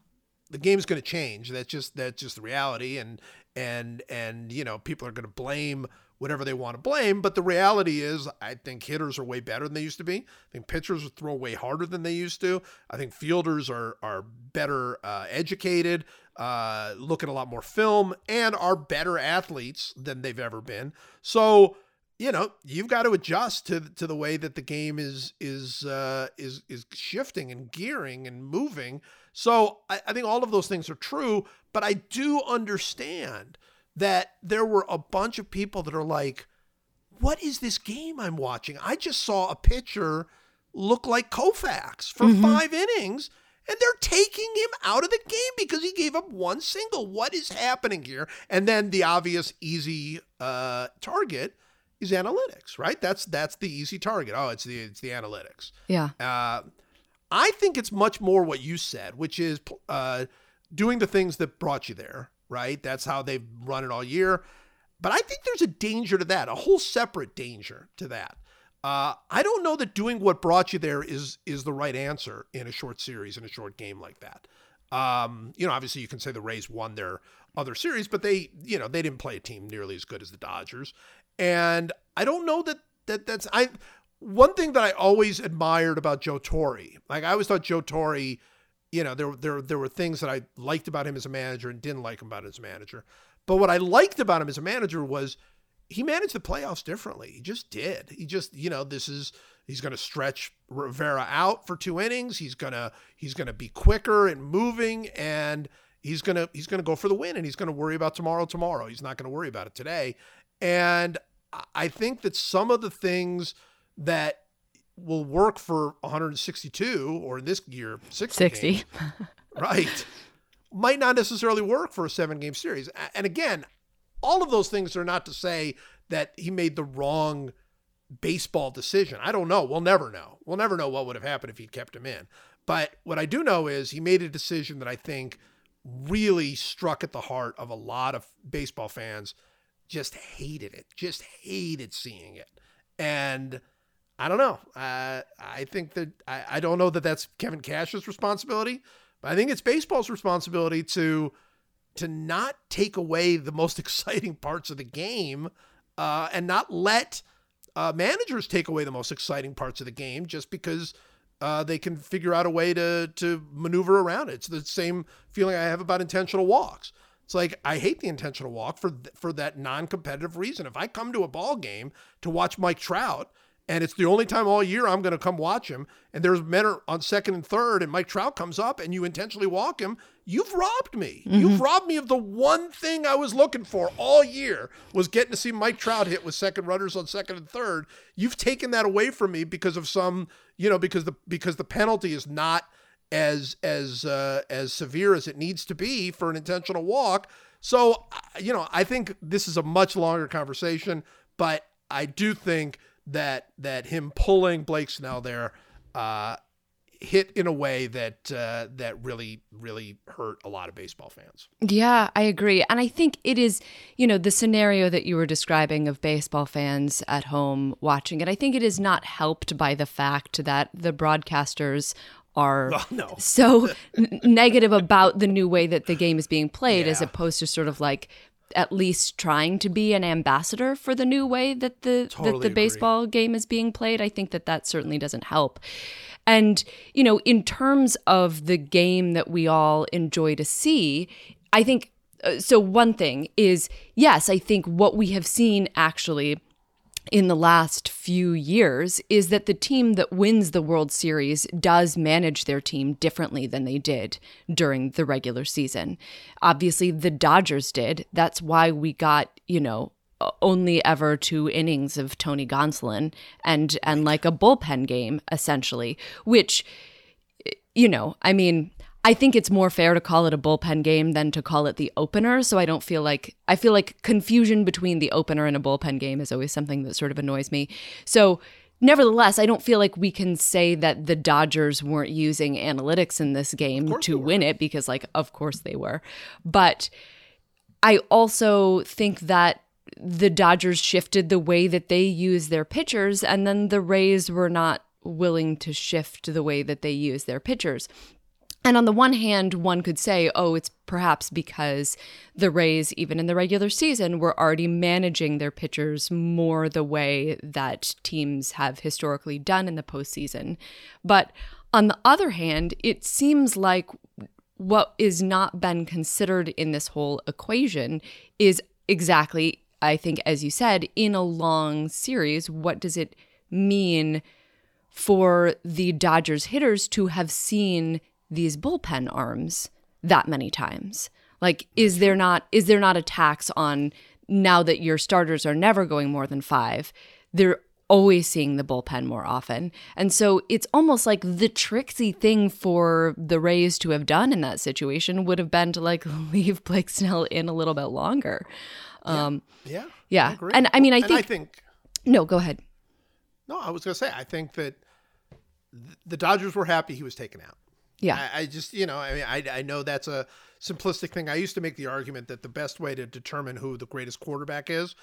the game's going to change. That's just that's just the reality and and and you know, people are going to blame whatever they want to blame, but the reality is I think hitters are way better than they used to be. I think pitchers throw way harder than they used to. I think fielders are are better uh, educated, uh, look at a lot more film and are better athletes than they've ever been. So, you know, you've got to adjust to to the way that the game is is uh, is is shifting and gearing and moving. So I, I think all of those things are true, but I do understand that there were a bunch of people that are like, "What is this game I'm watching? I just saw a pitcher look like Koufax for five innings." And they're taking him out of the game because he gave up one single. What is happening here? And then the obvious easy uh, target is analytics, right? That's that's the easy target. Oh, it's the it's the analytics. Yeah. Uh, I think it's much more what you said, which is uh, doing the things that brought you there, right? That's how they've run it all year. But I think there's a danger to that, a whole separate danger to that. Uh, I don't know that doing what brought you there is is the right answer in a short series in a short game like that. Um, you know, obviously you can say the Rays won their other series, but they, you know, they didn't play a team nearly as good as the Dodgers. And I don't know that that that's I one thing that I always admired about Joe Torre, like I always thought Joe Torre, you know, there there there were things that I liked about him as a manager and didn't like about him as a manager. But what I liked about him as a manager was he managed the playoffs differently. He just did. He just, you know, this is he's going to stretch Rivera out for two innings. He's going to he's going to be quicker and moving and he's going to he's going to go for the win and he's going to worry about tomorrow tomorrow. He's not going to worry about it today. And I think that some of the things that will work for 162 or in this year 60, 60. games, right. Might not necessarily work for a seven game series. And again all of those things are not to say that he made the wrong baseball decision. I don't know. We'll never know. We'll never know what would have happened if he'd kept him in. But what i do know is he made a decision that i think really struck at the heart of a lot of baseball fans. Just hated it. Just hated seeing it. And I don't know. Uh, I think that I, I don't know that that's Kevin Cash's responsibility, but I think it's baseball's responsibility to to not take away the most [LAUGHS] exciting parts of the game uh, and not let uh, managers take away the most exciting parts of the game just because uh, they can figure out a way to to maneuver around it. It's the same feeling I have about intentional walks. It's like I hate the intentional walk for th- for that non-competitive reason. If I come to a ball game to watch Mike Trout and it's the only time all year I'm going to come watch him, and there's men are on second and third, and Mike Trout comes up, and you intentionally walk him, you've robbed me. You've robbed me of the one thing I was looking for all year was getting to see Mike Trout hit with second runners on second and third. You've taken that away from me because of some, you know, because the because the penalty is not as as uh, as severe as it needs to be for an intentional walk. So, uh, you know, I think this is a much longer conversation, but I do think that that him pulling Blake Snell there uh, hit in a way that uh, that really really hurt a lot of baseball fans. Yeah, I agree. And I think it is, you know, the scenario that you were describing of baseball fans at home watching it. I think it is not helped by the fact that the broadcasters are Oh, no. so n- negative about the new way that the game is being played as opposed to sort of like at least trying to be an ambassador for the new way that the that the agree. baseball game is being played. I think that that certainly doesn't help. And, you know, in terms of the game that we all enjoy to see, I think uh, so. One thing is, yes, I think what we have seen actually in the last few years is that the team that wins the World Series does manage their team differently than they did during the regular season. Obviously, the Dodgers did. That's why we got, you know, only ever two innings of Tony Gonsolin and and like a bullpen game essentially, which you know, I mean, I think it's more fair to call it a bullpen game than to call it the opener. So I don't feel like I feel like confusion between the opener and a bullpen game is always something that sort of annoys me. So nevertheless, I don't feel like we can say that the Dodgers weren't using analytics in this game to win it because like of course they were. But I also think that the Dodgers shifted the way that they use their pitchers, and then the Rays were not willing to shift the way that they use their pitchers. And on the one hand, one could say, oh, it's perhaps because the Rays, even in the regular season, were already managing their pitchers more the way that teams have historically done in the postseason. But on the other hand, it seems like what is not been considered in this whole equation is exactly, I think, as you said, in a long series, what does it mean for the Dodgers hitters to have seen these bullpen arms that many times? Like, is there not is there not a tax on now that your starters are never going more than five? They're always seeing the bullpen more often. And so it's almost like the tricksy thing for the Rays to have done in that situation would have been to like [LAUGHS] leave Blake Snell in a little bit longer. Um, Yeah, Yeah. I. And I mean, I think, I think no, go ahead. no, I was gonna say I think that the Dodgers were happy he was taken out. Yeah. I, I just, you know, I mean, I, I know that's a simplistic thing. I used to make the argument that the best way to determine who the greatest quarterback is,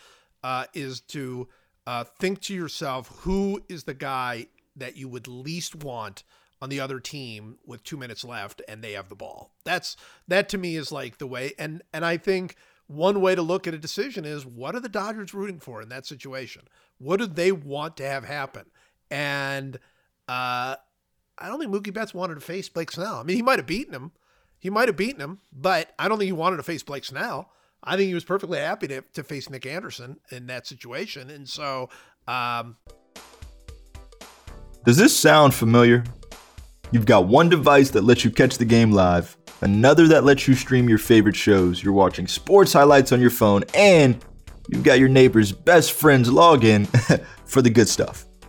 uh, is to uh, think to yourself who is the guy that you would least want on the other team with two minutes left and they have the ball. That's that to me is like the way. And and I think one way to look at a decision is what are the Dodgers rooting for in that situation? What do they want to have happen? And uh, I don't think Mookie Betts wanted to face Blake Snell. I mean, he might have beaten him. He might have beaten him, but I don't think he wanted to face Blake Snell. I think he was perfectly happy to, to face Nick Anderson in that situation. And so, um, Does this sound familiar? You've got one device that lets you catch the game live, another that lets you stream your favorite shows. You're watching sports highlights on your phone, and you've got your neighbor's best friend's login [LAUGHS] for the good stuff.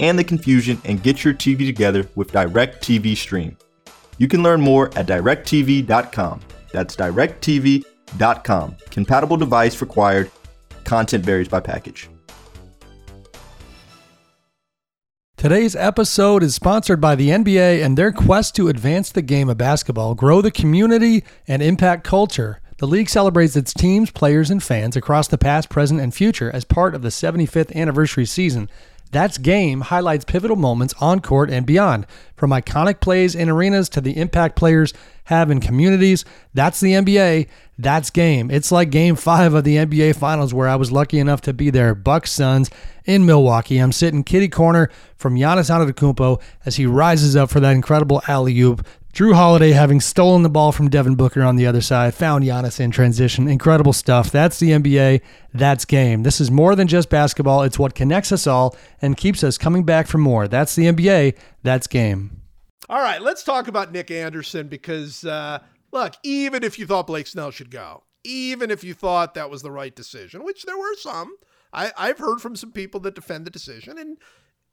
and the confusion and get your TV together with DirecTV Stream. You can learn more at directv.com. That's directv.com. Compatible device required. Content varies by package. Today's episode is sponsored by the NBA and their quest to advance the game of basketball, grow the community, and impact culture. The league celebrates its teams, players, and fans across the past, present, and future as part of the 75th anniversary season. That's Game highlights pivotal moments on court and beyond, from iconic plays in arenas to the impact players have in communities. That's the NBA. That's Game. It's like Game 5 of the NBA Finals where I was lucky enough to be there. Bucks Suns in Milwaukee. I'm sitting kitty corner from Giannis Antetokounmpo as he rises up for that incredible alley-oop. Jrue Holiday having stolen the ball from Devin Booker on the other side, found Giannis in transition. Incredible stuff. That's the NBA. That's game. This is more than just basketball. It's what connects us all and keeps us coming back for more. That's the NBA. That's game. All right, let's talk about Nick Anderson because, uh, look, even if you thought Blake Snell should go, even if you thought that was the right decision, which there were some, I, I've heard from some people that defend the decision, and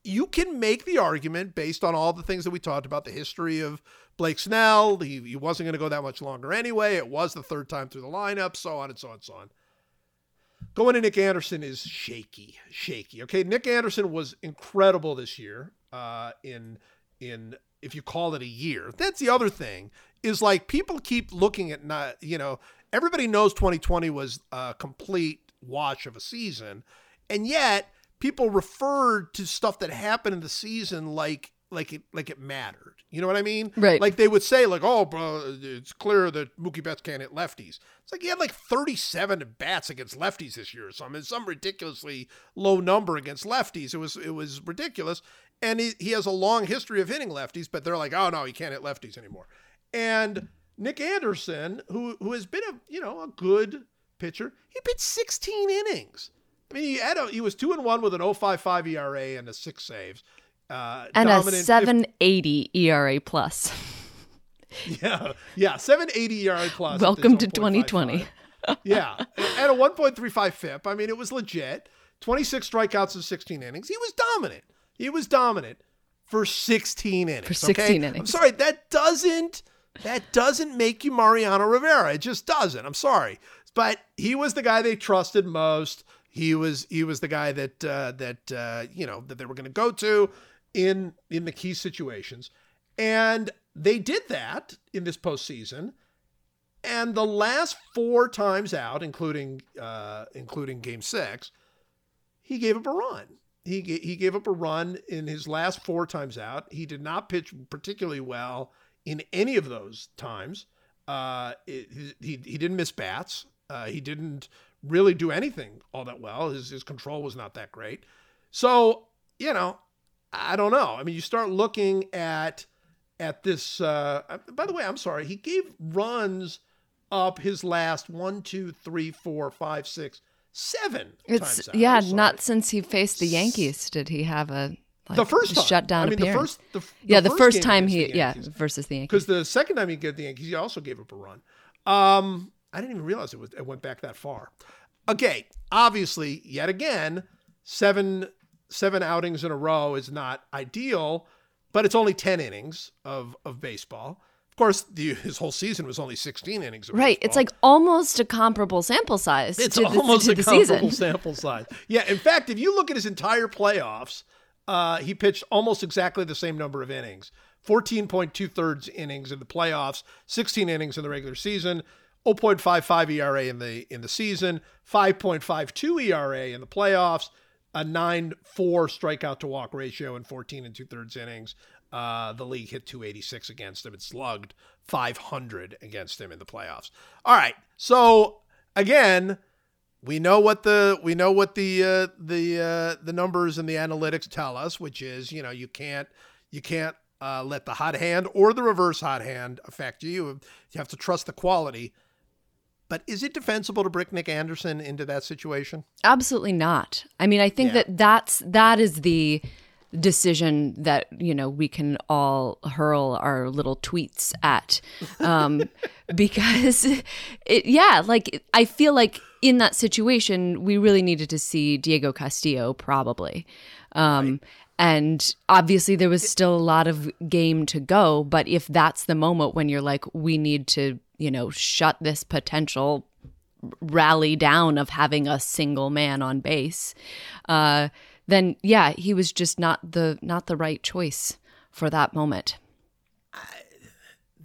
you can make the argument based on all the things that we talked about the history of Blake Snell. He, he wasn't going to go that much longer anyway. It was the third time through the lineup, so on and so on and so on. Going to Nick Anderson is shaky, shaky. Okay, Nick Anderson was incredible this year. Uh, in in if you call it a year, that's the other thing. Is like people keep looking at not you know everybody knows 2020 was a complete wash of a season, and yet people referred to stuff that happened in the season like like it like it mattered. You know what I mean? Right. Like they would say, like, oh, bro, it's clear that Mookie Betts can't hit lefties. It's like he had like 37 bats against lefties this year or something. Some ridiculously low number against lefties. It was it was ridiculous. And he, he has a long history of hitting lefties, but they're like, oh no, he can't hit lefties anymore. And Nick Anderson, who who has been a you know a good pitcher, he pitched 16 innings. I mean, he had a, he was two and one with an 0.55 ERA and a six saves. Uh, And a dominant fif- 780 ERA plus. [LAUGHS] yeah, yeah, 780 ERA plus. Welcome to 2020. [LAUGHS] yeah, and a 1.35 FIP. I mean, it was legit. 26 strikeouts in 16 innings. He was dominant. He was dominant for 16 innings. For 16 okay? I'm sorry, that doesn't that doesn't make you Mariano Rivera. It just doesn't. I'm sorry, but he was the guy they trusted most. He was he was the guy that uh, that uh, you know that they were going to go to in in the key situations, and they did that in this postseason. And the last four times out, including uh, including Game Six, he gave up a run. He he gave up a run in his last four times out. He did not pitch particularly well in any of those times. Uh, it, he he didn't miss bats. Uh, he didn't really do anything all that well. His his control was not that great. So you know, I don't know. I mean, you start looking at at this. Uh, by the way, I'm sorry. He gave runs up his last one, two, three, four, five, six, seven It's yeah, not since he faced the Yankees did he have a like, the first time. shutdown I mean, appearance. the first. The, yeah, the first game time he the yeah versus the Yankees. because the second time he get the Yankees, he also gave up a run. Um, I didn't even realize it was it went back that far. Okay, obviously, yet again, seven seven outings in a row is not ideal, but it's only ten innings of of baseball. Of course, the, his whole season was only sixteen innings. Of Right, it's like almost a comparable sample size. It's the, almost to a comparable season. [LAUGHS] sample size. Yeah, in fact, if you look at his entire playoffs, uh, he pitched almost exactly the same number of innings. 14.2 thirds innings in the playoffs, 16 innings in the regular season, 0.55 ERA in the in the season, 5.52 ERA in the playoffs, a 9-4 strikeout to walk ratio in 14 and two thirds innings. Uh, the league hit 286 against him. It slugged 500 against him in the playoffs. All right, so again, we know what the we know what the uh, the uh, the numbers and the analytics tell us, which is you know you can't you can't uh, let the hot hand or the reverse hot hand affect you. You have to trust the quality. But is it defensible to brick Nick Anderson into that situation? Absolutely not. I mean, I think Yeah. that that's that is the decision that you know we can all hurl our little tweets at um [LAUGHS] because it yeah like i feel like in that situation we really needed to see diego castillo probably um And obviously, there was still a lot of game to go. But if that's the moment when you're like, we need to, you know, shut this potential rally down of having a single man on base, uh, then yeah, he was just not the not the right choice for that moment.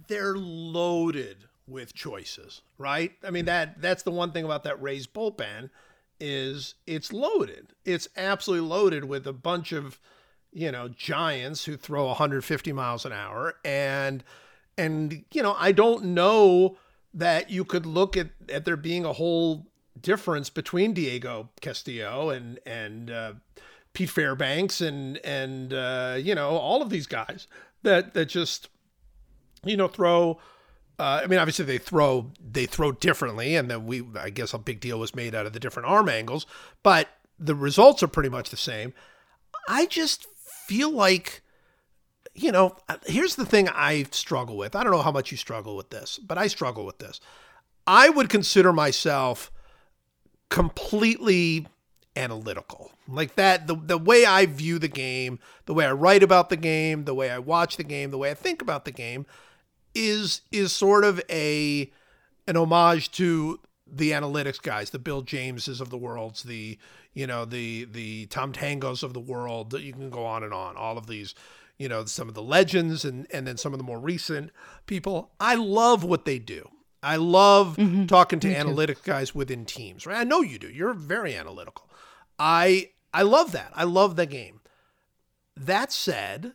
they're loaded with choices, right? I mean that that's the one thing about that Rays bullpen is it's loaded. It's absolutely loaded with a bunch of you know giants who throw 150 miles an hour and and you know I don't know that you could look at at there being a whole difference between Diego Castillo and and uh, Pete Fairbanks and and uh, you know all of these guys that that just you know throw uh, I mean obviously they throw they throw differently and then we I guess a big deal was made out of the different arm angles but the results are pretty much the same. I just feel like you know uh, here's the thing I struggle with I don't know how much you struggle with this but I struggle with this I would consider myself completely analytical. Like that, the, the way I view the game, the way I write about the game, the way I watch the game, the way I think about the game is is sort of a an homage to the analytics guys, the Bill Jameses of the worlds, the you know, the the Tom Tangos of the world. You can go on and on. All of these, you know, some of the legends and and then some of the more recent people. I love what they do. I love talking to analytics guys within teams, right? I know you do. You're very analytical. I I love that. I love the game. That said,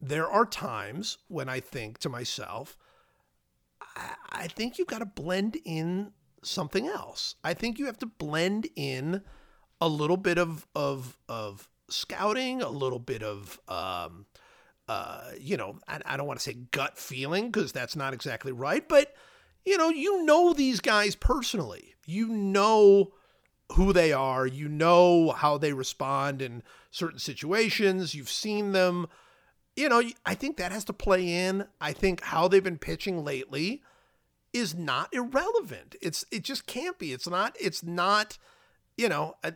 there are times when I think to myself, I, I think you've got to blend in something else. I think you have to blend in a little bit of of of scouting, a little bit of um, uh, you know, I, I don't want to say gut feeling because that's not exactly right, but you know, you know these guys personally. You know who they are. You know how they respond in certain situations. You've seen them. You know, I think that has to play in. I think how they've been pitching lately is not irrelevant. It's it just can't be. It's not it's not, you know, a-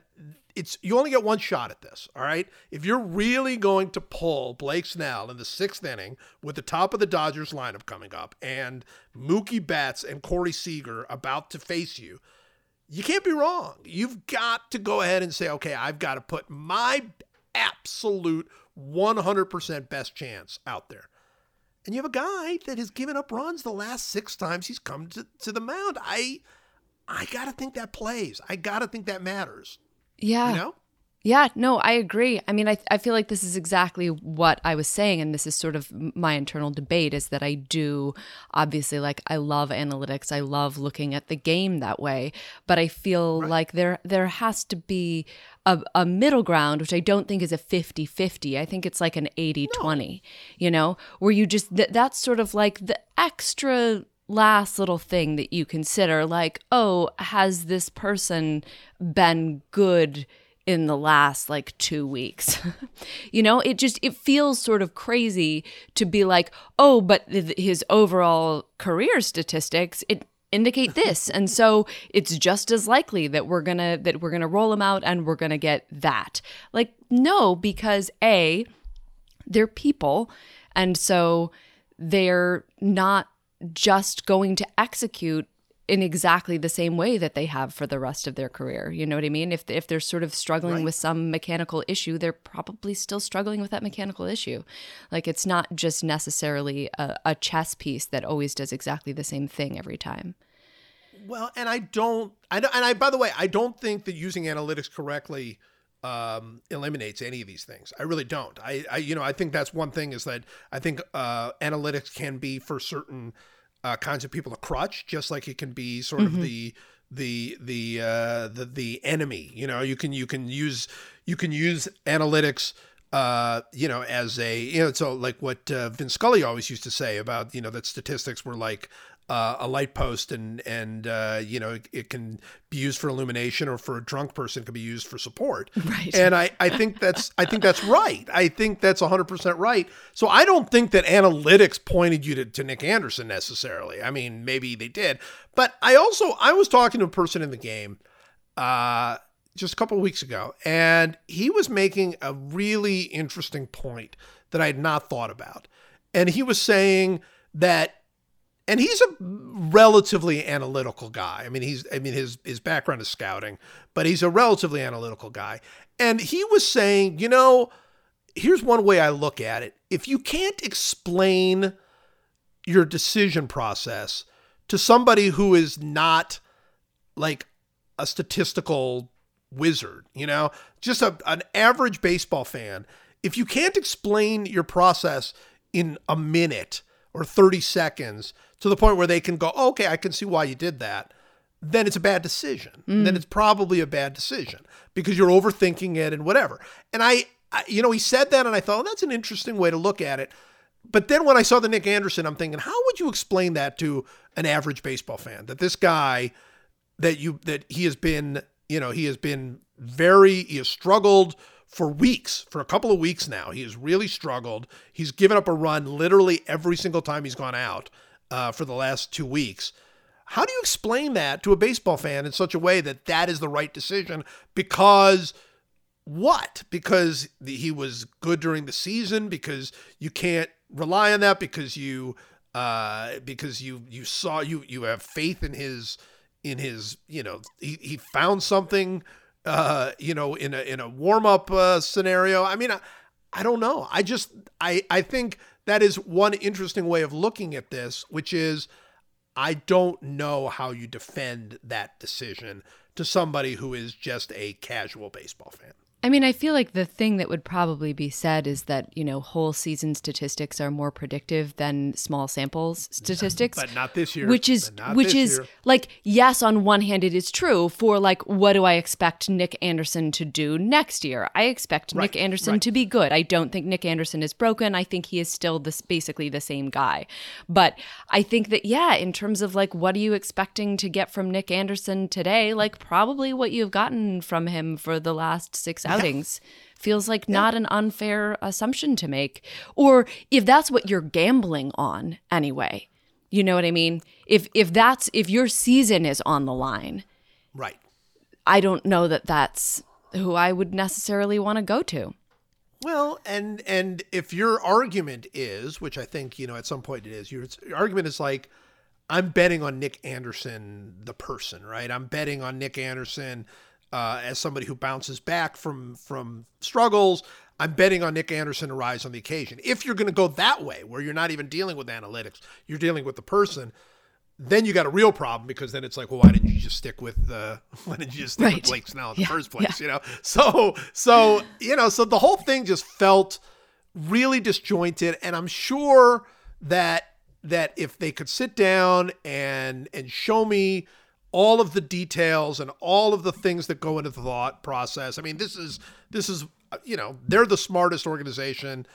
it's you only get one shot at this, all right? If you're really going to pull Blake Snell in the 6th inning with the top of the Dodgers lineup coming up and Mookie Betts and Corey Seager about to face you, you can't be wrong. You've got to go ahead and say, okay, I've got to put my absolute 100% best chance out there. And you have a guy that has given up runs the last six times he's come to, to the mound. I I gotta think that plays. I gotta think that matters. Yeah. You know? Yeah, no, I agree. I mean, I, I feel like this is exactly what I was saying. And this is sort of my internal debate is that I do, obviously, like, I love analytics. I love looking at the game that way. But I feel like there there has to be a, a middle ground, which I don't think is a 50 50. I think it's like an 80 20, you know, where you just, that, that's sort of like the extra last little thing that you consider like oh has this person been good in the last like 2 weeks? [LAUGHS] You know it just it feels sort of crazy to be like oh but th- his overall career statistics it indicate [LAUGHS] this. And so it's just as likely that we're going to that we're going to roll him out and we're going to get that. Like no because a they're people. And so they're not just going to execute in exactly the same way that they have for the rest of their career. You know what I mean? If if they're sort of struggling with some mechanical issue, they're probably still struggling with that mechanical issue. Like it's not just necessarily a, a chess piece that always does exactly the same thing every time. Well, and I don't, I don't, and I, by the way, I don't think that using analytics correctly um, eliminates any of these things. I really don't. I, I, you know, I think that's one thing is that I think uh, analytics can be for certain uh, kinds of people a crutch, just like it can be sort of the the the uh, the the enemy. You know, you can you can use you can use analytics. Uh, you know, as a you know, so like what uh, Vin Scully always used to say about you know that statistics were like uh, a light post and and uh, you know it, it can be used for illumination or for a drunk person it can be used for support. Right. and I, I think that's I think that's right. I think that's 100% right. So I don't think that analytics pointed you to, to Nick Anderson necessarily. I mean maybe they did. But I also I was talking to a person in the game uh just a couple of weeks ago, and he was making a really interesting point that I had not thought about. And he was saying that and he's a relatively analytical guy. I mean, he's I mean his his background is scouting, but he's a relatively analytical guy. And he was saying, you know, here's one way I look at it. If you can't explain your decision process to somebody who is not like a statistical wizard, you know, just a, an average baseball fan, if you can't explain your process in a minute or 30 seconds to the point where they can go, oh, okay, I can see why you did that, then it's a bad decision. Mm. Then it's probably a bad decision because you're overthinking it and whatever. And I, I, you know, he said that and I thought, oh, that's an interesting way to look at it. But then when I saw the Nick Anderson, I'm thinking, how would you explain that to an average baseball fan? That this guy, that you, that he has been, you know, he has been very, he has struggled for weeks, for a couple of weeks now. He has really struggled. He's given up a run literally every single time he's gone out uh, for the last two weeks. How do you explain that to a baseball fan in such a way that that is the right decision? Because what? Because he was good during the season. Because you can't rely on that. Because you, uh, because you you saw you you have faith in his in his you know he he found something uh you know in a in a warm up uh, scenario. I mean, I, I don't know. I just I I think that is one interesting way of looking at this, which is I don't know how you defend that decision to somebody who is just a casual baseball fan. I mean, I feel like the thing that would probably be said is that, you know, whole season statistics are more predictive than small samples [LAUGHS] statistics. But not this year. Which is which is year. like yes, on one hand it is true for like what do I expect Nick Anderson to do next year? I expect Right, Nick Anderson right. to be good. I don't think Nick Anderson is broken. I think he is still this basically the same guy. But I think that yeah, in terms of like what are you expecting to get from Nick Anderson today? Like probably what you've gotten from him for the last 6 outings. Feels like not an unfair assumption to make. Or if that's what you're gambling on anyway. You know what I mean? If if that's if your season is on the line, right. I don't know that that's who I would necessarily want to go to. Well, and and if your argument is, which I think you know at some point it is, your, your argument is like, I'm betting on Nick Anderson, the person, right? I'm betting on Nick Anderson uh, as somebody who bounces back from from struggles. I'm betting on Nick Anderson to rise on the occasion. If you're going to go that way, where you're not even dealing with analytics, you're dealing with the person. Then you got a real problem because then it's like, well, why didn't you just stick with uh, [LAUGHS] why didn't you just stick with Blake Snell in the first place? You know, so so you know, so the whole thing just felt really disjointed, and I'm sure that that if they could sit down and and show me all of the details and all of the things that go into the thought process. I mean, this is this is you know they're the smartest organization.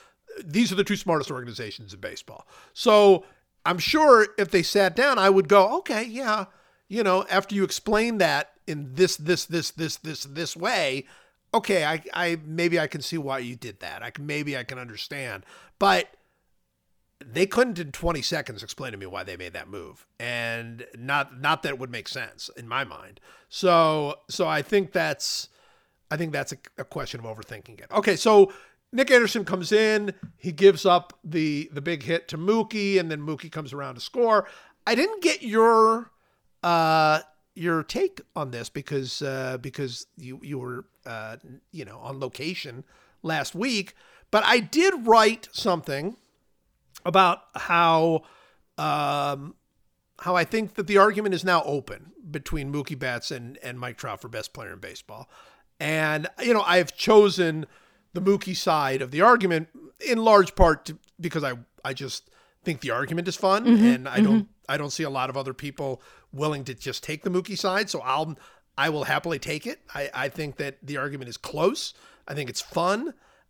These are the two smartest organizations in baseball. So I'm sure if they sat down, I would go, okay, yeah, you know, after you explain that in this this this this this this way, okay, I I maybe I can see why you did that. I can maybe I can understand, but they couldn't in 20 seconds explain to me why they made that move. And not not that it would make sense in my mind. So so i think that's i think that's a, a question of overthinking it. Okay so nick anderson comes in. He gives up the the big hit to mookie and then mookie comes around to score. I didn't get your uh your take on this because uh because you you were uh you know on location last week. But i did write something about how um, how I think that the argument is now open between Mookie Betts and and Mike Trout for best player in baseball, and you know I have chosen the Mookie side of the argument in large part to, because I I just think the argument is fun, and I don't I don't see a lot of other people willing to just take the Mookie side, so I'll I will happily take it. I, I think that the argument is close. I think it's fun.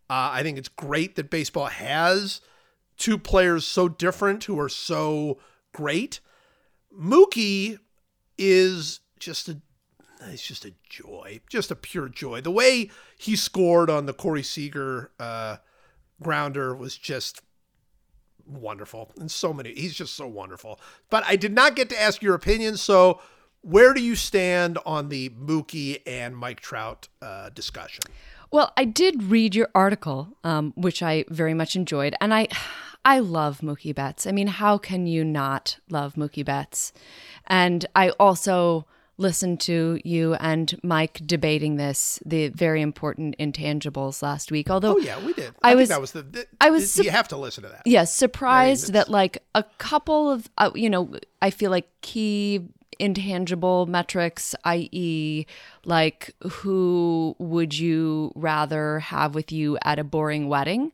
Uh, I think it's great that baseball has two players so different who are so great. Mookie is just a it's just a joy, just a pure joy. The way he scored on the Corey Seager uh, grounder was just wonderful. And so many, he's just so wonderful. But I did not get to ask your opinion. So, where do you stand on the Mookie and Mike Trout uh, discussion? Well, I did read your article, um, which I very much enjoyed, and I, I love Mookie Betts. I mean, how can you not love Mookie Betts? And I also listened to you and Mike debating this, the very important intangibles last week. Although, Oh yeah, we did. I I, think was- that was the. the I was You have to listen to that. Yes, surprised it's- that like a couple of uh, you know, I feel like key intangible metrics, i.e., like who would you rather have with you at a boring wedding?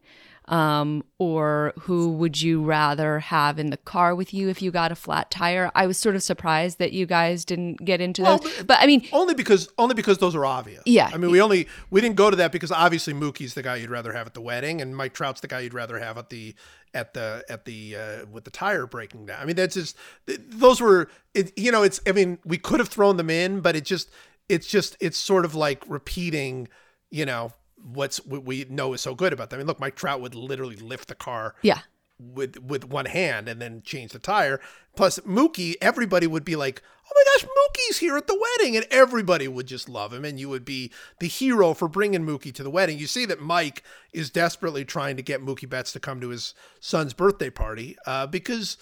Um, or who would you rather have in the car with you if you got a flat tire? I was sort of surprised that you guys didn't get into Well, those. But I mean, Only because only because those are obvious. Yeah. I mean, we only we didn't go to that because obviously Mookie's the guy you'd rather have at the wedding, and Mike Trout's the guy you'd rather have at the at the at the uh, with the tire breaking down. I mean, that's just those were it, you know it's I mean we could have thrown them in, but it just it's just it's sort of like repeating you know what's what we know is so good about them. I mean, look, Mike Trout would literally lift the car yeah. with with one hand and then change the tire. Plus Mookie, everybody would be like, "Oh my gosh, Mookie's here at the wedding," and everybody would just love him, and you would be the hero for bringing Mookie to the wedding. You see that Mike is desperately trying to get Mookie Betts to come to his son's birthday party uh, because.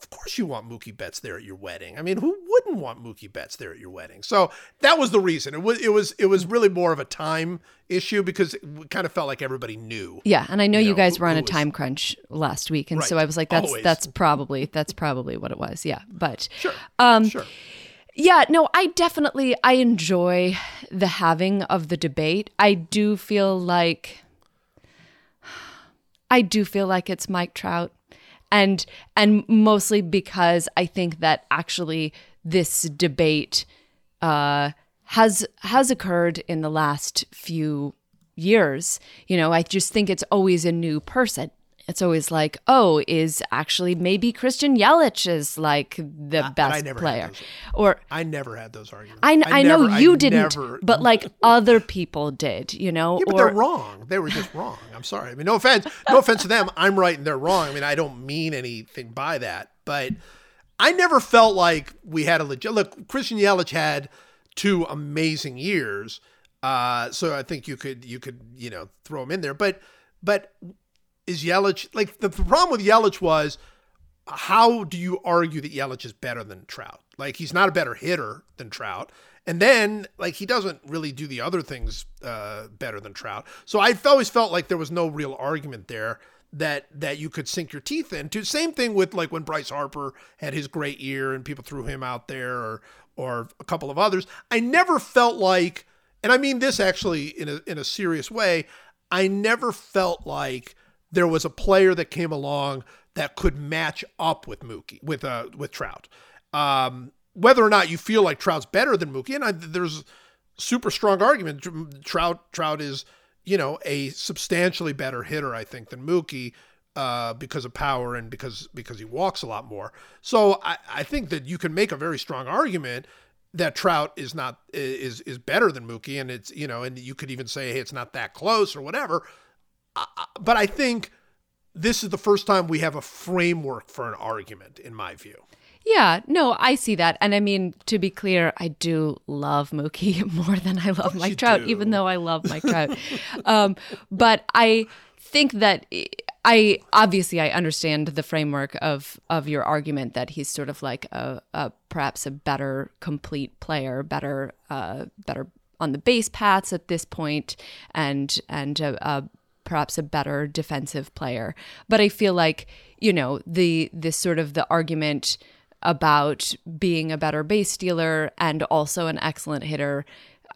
Of course, you want Mookie Betts there at your wedding. I mean, who wouldn't want Mookie Betts there at your wedding? So that was the reason. It was it was it was really more of a time issue because it kind of felt like everybody knew. Yeah, and I know you, know, guys who- were on a was- time crunch last week, and so I was like, "That's Always. that's probably that's probably what it was." Yeah, but Sure, um, sure. yeah, no, I definitely I enjoy the having of the debate. I do feel like I do feel like it's Mike Trout. And and mostly because I think that actually this debate uh has has occurred in the last few years. You know, I just think it's always a new person. It's always like, oh, is actually maybe Christian Yelich is like the best never player, or I never had those arguments. I, I, know never- you I didn't, never- but like other people did, you know. yeah, but or they're wrong. They were just wrong. I'm sorry. I mean, no offense, no offense to them. I'm right and they're wrong. I mean, I don't mean anything by that, but I never felt like we had a legit. Look, Christian Yelich had two amazing years, uh, so I think you could you could you know throw him in there. But but is Yelich like the problem with Yelich was how do you argue that Yelich is better than Trout? Like he's not a better hitter than Trout. And then like he doesn't really do the other things uh, better than Trout. So I've always felt like there was no real argument there that that you could sink your teeth into. Same thing with like when Bryce Harper had his great year and people threw him out there or or a couple of others. I never felt like and I mean this actually in a in a serious way, I never felt like there was a player that came along that could match up with Mookie with uh with Trout. Um, whether or not you feel like Trout's better than Mookie, and I, there's super strong argument. Trout Trout is you know a substantially better hitter, I think, than Mookie. Uh, because of power and because because he walks a lot more, so I, I think that you can make a very strong argument that Trout is not is is better than Mookie, and it's you know, and you could even say hey, it's not that close or whatever but I think this is the first time we have a framework for an argument, in my view. Yeah, no, I see that. And I mean, to be clear, I do love Mookie [LAUGHS] more than I love Mike Trout, do. even though I love Mike Trout. um, but I think that I obviously I understand the framework of of your argument that he's sort of like a, a perhaps a better complete player, better uh, better on the base paths at this point, and and a, a perhaps a better defensive player. But I feel like, you know, the this sort of the argument about being a better base stealer and also an excellent hitter,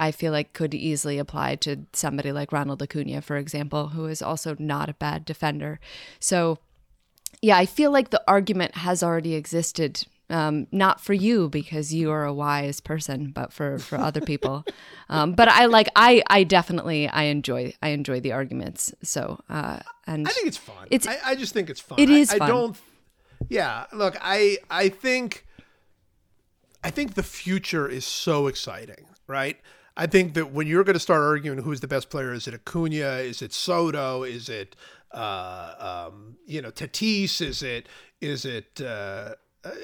I feel like could easily apply to somebody like Ronald Acuna, for example, who is also not a bad defender. So yeah, I feel like the argument has already existed. Um, not for you because you are a wise person, but for for other people. Um, but I like I I definitely I enjoy I enjoy the arguments. So uh, and I think it's fun. It's- I, I just think it's fun. It is. I- is I, don't. Yeah, look, I I think I think the future is so exciting, right? I think that when you're going to start arguing who's the best player, is it Acuna? Is it Soto? Is it uh, um, you know Tatis? Is it is it uh,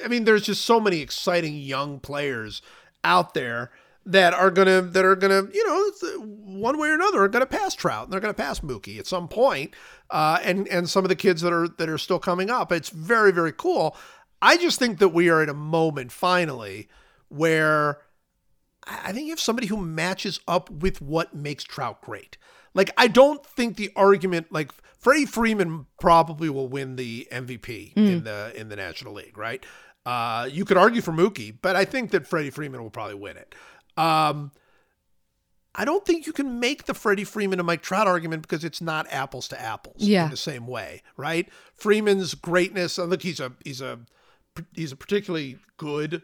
I mean, there's just so many exciting young players out there that are gonna that are gonna you know uh, one way or another are gonna pass Trout and they're gonna pass Mookie at some point. Uh, and and some of the kids that are that are still coming up. It's very very cool. I just think that we are at a moment finally where I think you have somebody who matches up with what makes Trout great. Like I don't think the argument like Freddie Freeman probably will win the MVP in the in the National League, right? Uh, you could argue for Mookie, but I think that Freddie Freeman will probably win it. Um, I don't think you can make the Freddie Freeman and Mike Trout argument because it's not apples to apples Yeah. in the same way, right? Freeman's greatness, and look, he's a he's a he's a particularly good,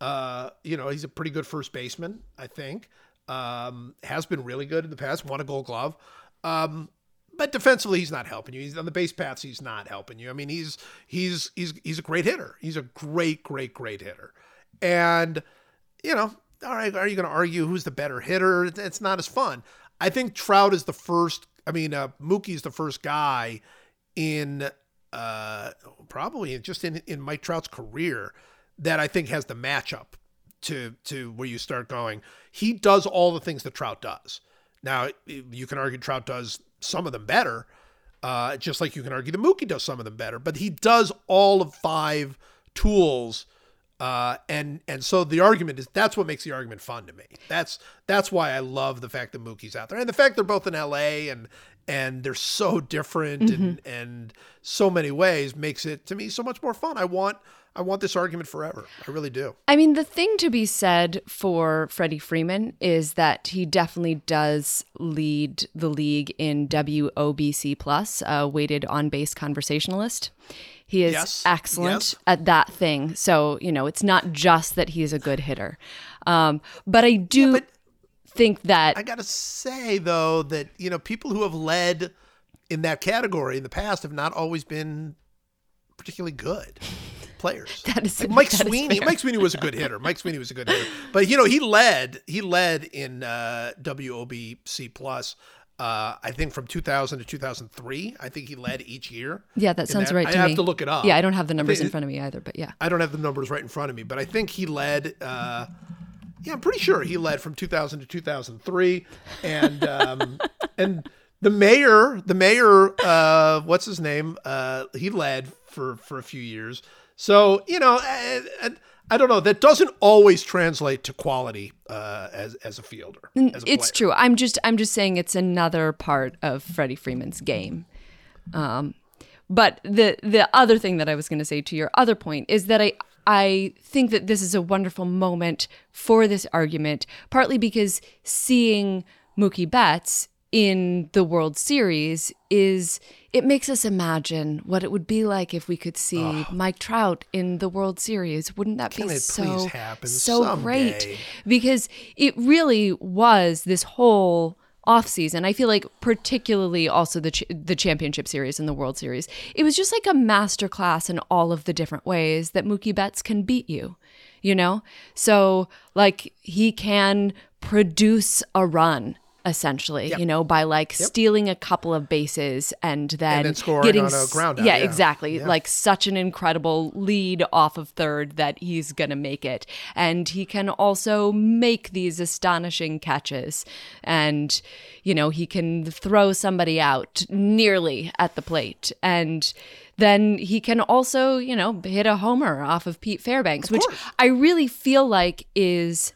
uh, you know, he's a pretty good first baseman, I think. Um, has been really good in the past, won a Gold Glove. Um, but defensively, he's not helping you. He's on the base paths. He's not helping you. I mean, he's he's he's he's a great hitter. He's a great, great, great hitter. And you know, all right, are you going to argue who's the better hitter? It's not as fun. I think Trout is the first. I mean, uh, Mookie's the first guy in uh, probably just in in Mike Trout's career that I think has the matchup to to where you start going. He does all the things that Trout does. Now you can argue Trout does some of them better, uh, just like you can argue the Mookie does some of them better. But he does all of five tools, uh, and and so the argument is that's what makes the argument fun to me. That's that's why I love the fact that Mookie's out there, and the fact they're both in L.A. and and they're so different and and so many ways makes it to me so much more fun. I want I want this argument forever. I really do. I mean, the thing to be said for Freddie Freeman is that he definitely does lead the league in WOBC plus, uh, weighted on base conversationalist. He is Yes, excellent yes. at that thing. So you know, it's not just that he's a good hitter, um, but I do but- think that I gotta say though that you know people who have led in that category in the past have not always been particularly good [LAUGHS] players. That is- Like Mike that is Sweeney. fair. Mike Sweeney was a good hitter. Mike Sweeney was a good hitter, but you know he led. He led in uh, WOBC plus. Uh, I think from 2000 to 2003. I think he led each year. yeah, that sounds that. right I to have me. to look it up. Yeah, I don't have the numbers in front of me either, but yeah. I don't have the numbers right in front of me, but I think he led. Uh, yeah, I'm pretty sure he led from 2000 to 2003, and um, [LAUGHS] and the mayor, the mayor, uh, what's his name? Uh, he led for for a few years. So you know, I, I, I don't know. That doesn't always translate to quality uh, as as a fielder. As a it's player. true. I'm just I'm just saying it's another part of Freddie Freeman's game. Um, but the the other thing that I was going to say to your other point is that I I think that this is a wonderful moment for this argument, partly because seeing Mookie Betts in the World Series is it makes us imagine what it would be like if we could see Mike Trout in the World Series. Wouldn't that Can be so so great? because it really was this whole offseason. I feel like particularly also the ch- the championship series and the World Series. It was just like a masterclass in all of the different ways that Mookie Betts can beat you, you know? So like he can produce a run essentially, you know, by like stealing a couple of bases and then, then scoring getting on a ground out, Yeah, yeah. exactly. Like such an incredible lead off of third that he's going to make it. And he can also make these astonishing catches. And, you know, he can throw somebody out nearly at the plate. And then he can also, you know, hit a homer off of Pete Fairbanks, which I really feel like is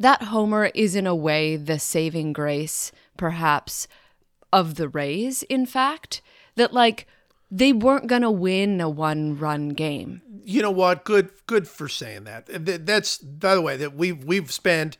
that homer is in a way the saving grace, perhaps, of the Rays, in fact, that like they weren't going to win a one run game. you know what? Good, good for saying that. That's by the way that we've we've spent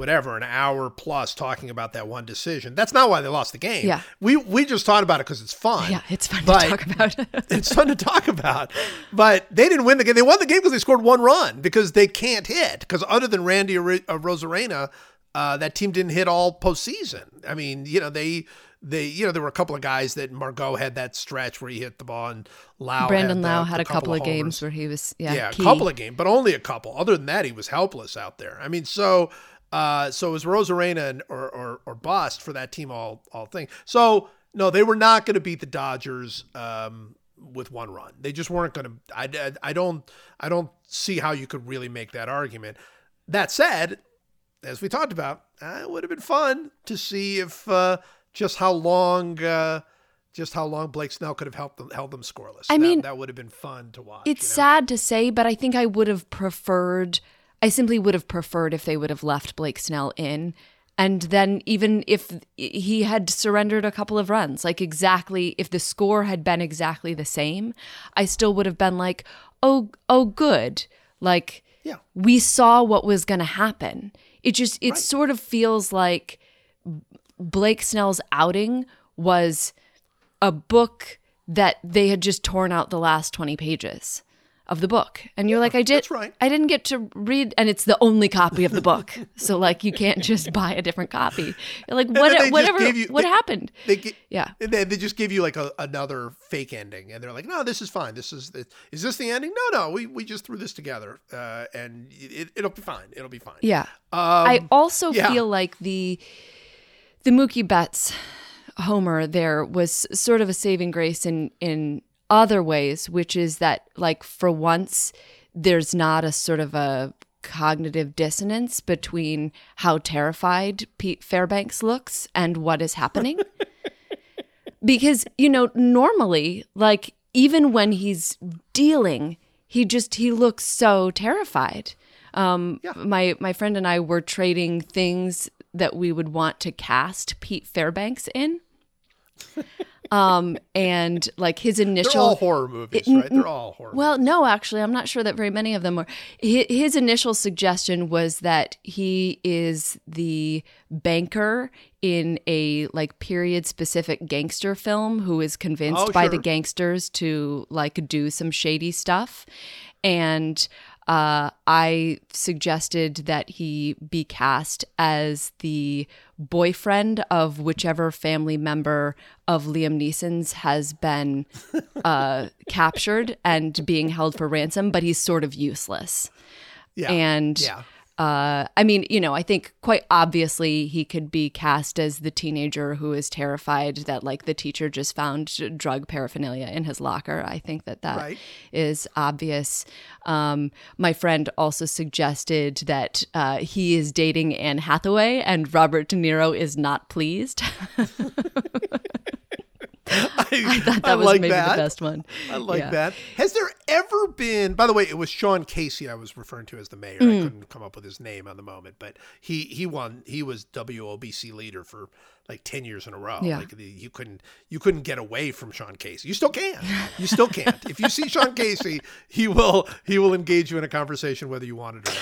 whatever an hour plus talking about that one decision. That's not why they lost the game. Yeah. we we just thought about it because it's fun. Yeah, it's fun But- to talk about. [LAUGHS] it's fun to talk about. But they didn't win the game. They won the game because they scored one run because they can't hit. Because other than Randy Ro- uh, Rosarena, uh, that team didn't hit all postseason. I mean, you know, they they you know there were a couple of guys that Margot had that stretch where he hit the ball and Lowe Brandon had the- Lowe had a couple of homers. games where he was, yeah, Yeah, key. a couple of games, but only a couple. Other than that, he was helpless out there. I mean, so uh, so it was Rosarena and, or, or or bust for that team all all thing. So no, they were not going to beat the Dodgers. Um, with one run. They just weren't going to. I, I I don't I don't see how you could really make that argument. That said, as we talked about, uh, it would have been fun to see if uh, just how long. Uh, just how long Blake Snell could have helped them held them scoreless. I That- mean, that would have been fun to watch. It's you know? sad to say, but I think I would have preferred, I simply would have preferred if they would have left Blake Snell in. And then, even if he had surrendered a couple of runs, like exactly, if the score had been exactly the same, I still would have been like, oh, oh, good. Like, Yeah. we saw what was going to happen. It just, it sort of feels like Blake Snell's outing was a book that they had just torn out the last 20 pages of the book. And you're like, I did that's right. I didn't get to read and it's the only copy of the book. [LAUGHS] so like you can't just [LAUGHS] buy a different copy. You're like they what whatever you- what they- happened? They gi- Yeah. then they just give you like a, another fake ending, and they're like, "No, this is fine. This is is this the ending? No, no, we, we just threw this together, uh, and it, it'll be fine. It'll be fine." Yeah. Um, I also yeah. feel like the the Mookie Betts Homer there was sort of a saving grace in in other ways, which is that like for once there's not a sort of a cognitive dissonance between how terrified Pete Fairbanks looks and what is happening. [LAUGHS] because you know normally like even when he's dealing he just he looks so terrified. Um my my friend and i were trading things that we would want to cast pete fairbanks in um and like his initial They're all horror movies, It- right? They're all horror. well, no, actually, I'm not sure that very many of them were. Hi- His initial suggestion was that he is the banker in a like period specific gangster film who is convinced Oh, by the gangsters to like do some shady stuff. And uh, I suggested that he be cast as the boyfriend of whichever family member of Liam Neeson's has been uh, [LAUGHS] captured and being held for ransom, but he's sort of useless. yeah, And yeah. Uh, I mean, you know, I think quite obviously he could be cast as the teenager who is terrified that like the teacher just found drug paraphernalia in his locker. I think that that is Right. obvious. Um, my friend also suggested that uh, he is dating Anne Hathaway and Robert De Niro is not pleased. [LAUGHS] [LAUGHS] I thought that I was like maybe that. the best one. I like Yeah. that. Has there ever been? By the way, it was Sean Casey I was referring to as the mayor. Mm. I couldn't come up with his name on the moment, but he he won. He was WOBC leader for like ten years in a row. Yeah. Like the, you couldn't you couldn't get away from Sean Casey. You still can. You still can't. if you see Sean Casey, he will he will engage you in a conversation whether you want it or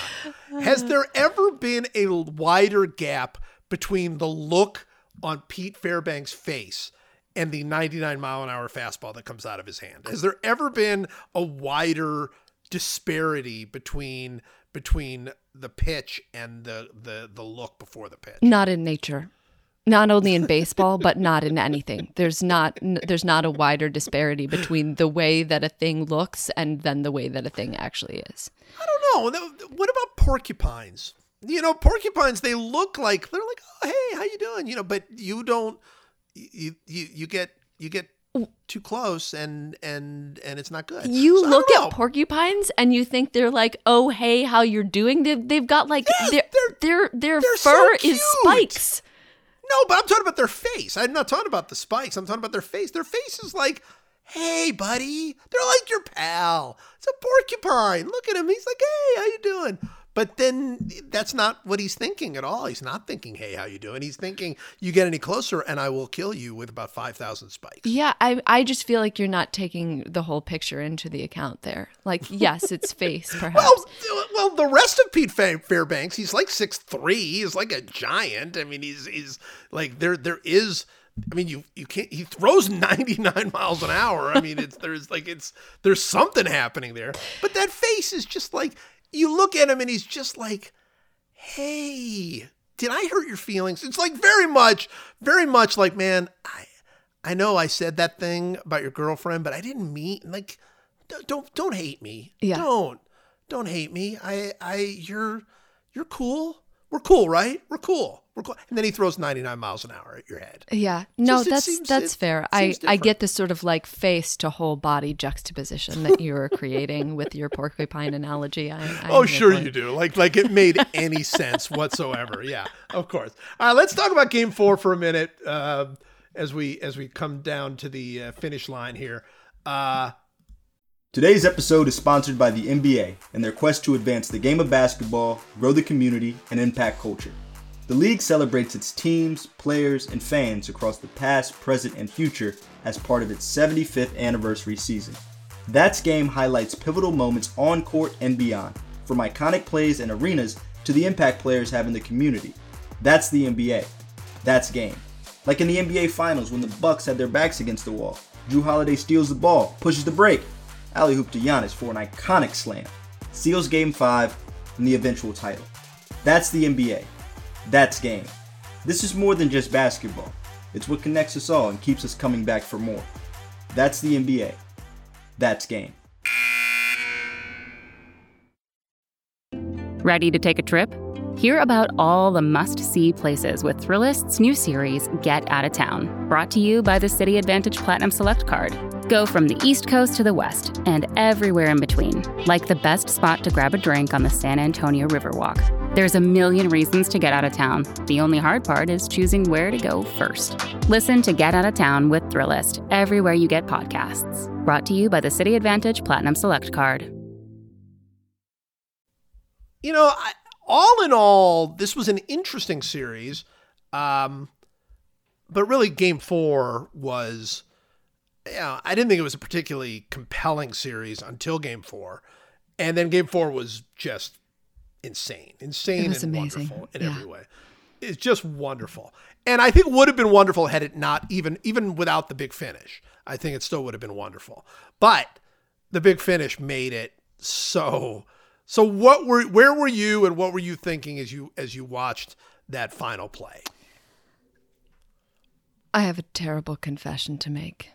not. Has there ever been a wider gap between the look on Pete Fairbanks' face? And the 99 mile an hour fastball that comes out of his hand. Has there ever been a wider disparity between between the pitch and the the the look before the pitch? Not in nature. Not only in baseball, but not in anything. There's not n- there's not a wider disparity between the way that a thing looks and then the way that a thing actually is. I don't know. What about porcupines? You know, porcupines they look like they're like, "Oh, hey, how you doing?" You know, but you don't you you you get you get too close and and and it's not good. You So look at porcupines and you think they're like, "Oh, hey, how you're doing?" They've, they've got like Yes, their their their they're so fur is spikes. No, but I'm talking about their face. I'm not talking about the spikes. I'm talking about their face. Their face is like, hey, buddy. They're like your pal. It's a porcupine. Look at him. He's like, hey, how you doing? But then that's not what he's thinking at all. He's not thinking, hey, how you doing? He's thinking, you get any closer and I will kill you with about 5,000 spikes. Yeah, I I just feel like you're not taking the whole picture into the account there. Like, yes, it's face [LAUGHS] perhaps. Well, well, the rest of Pete Fairbanks, he's like six three. He's like a giant. I mean, he's he's like there there is. I mean, you you can't. He throws ninety nine [LAUGHS] miles an hour. I mean, it's there's like it's there's something happening there. But that face is just like you look at him and he's just like, hey, did I hurt your feelings? It's like very much, very much like, man, I I know I said that thing about your girlfriend, but I didn't mean like don't don't, hate me. Yeah. Don't don't hate me. I I you're you're cool. We're cool, right? We're cool. We're cool. And then he throws 99 miles an hour at your head. Yeah, no, Just that's seems- that's it fair. I seems I get the sort of like face to whole body juxtaposition that you were creating with your porcupine analogy. I, I'm Oh, sure it. you do. Like, like it made any [LAUGHS] sense whatsoever. Yeah, of course. All right, let's talk about Game Four for a minute uh, as we as we come down to the uh, finish line here. Uh, Today's episode is sponsored by the NBA and their quest to advance the game of basketball, grow the community, and impact culture. The league celebrates its teams, players, and fans across the past, present, and future as part of its 75th anniversary season. That's Game highlights pivotal moments on court and beyond, from iconic plays and arenas to the impact players have in the community. That's the NBA. That's Game. Like in the NBA Finals when the Bucks had their backs against the wall. Jrue Holiday steals the ball, pushes the break, alley-oop to Giannis for an iconic slam, seals Game 5 and the eventual title. That's the NBA. That's game. This is more than just basketball. It's what connects us all and keeps us coming back for more. That's the NBA. That's game. Ready to take a trip? Hear about all the must see places with Thrillist's new series, Get Out of Town, brought to you by the Citi Advantage Platinum Select Card. Go from the East Coast to the West and everywhere in between, like the best spot to grab a drink on the San Antonio Riverwalk. There's a million reasons to get out of town. The only hard part is choosing where to go first. Listen to Get Out of Town with Thrillist everywhere you get podcasts. Brought to you by the Citi Advantage Platinum Select Card. you know, I, all in all, this was an interesting series. Um, but really, Game Four was, yeah, I didn't think it was a particularly compelling series until Game Four, and then Game Four was just insane, insane and amazing. wonderful in Yeah. every way. It's just wonderful, and I think it would have been wonderful had it not even even without the big finish. I think it still would have been wonderful, but the big finish made it so. So what were where were you and what were you thinking as you as you watched that final play? I have a terrible confession to make.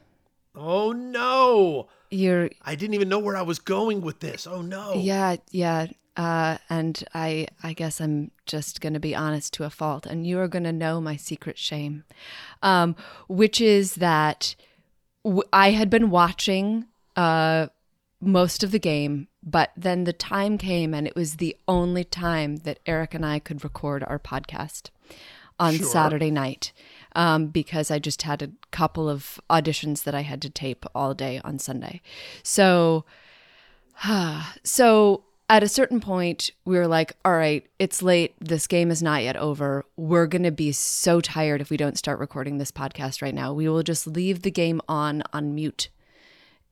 Oh no. You're I didn't even know where I was going with this. Oh no. Yeah, yeah. Uh, and I, I guess I'm just going to be honest to a fault, and you are going to know my secret shame, um, which is that w- I had been watching uh, most of the game, but then the time came, and it was the only time that Eric and I could record our podcast on Saturday night um, because I just had a couple of auditions that I had to tape all day on Sunday. So, [SIGHS] so at a certain point, we were like, all right, it's late. This game is not yet over. We're going to be so tired if we don't start recording this podcast right now. We will just leave the game on on mute.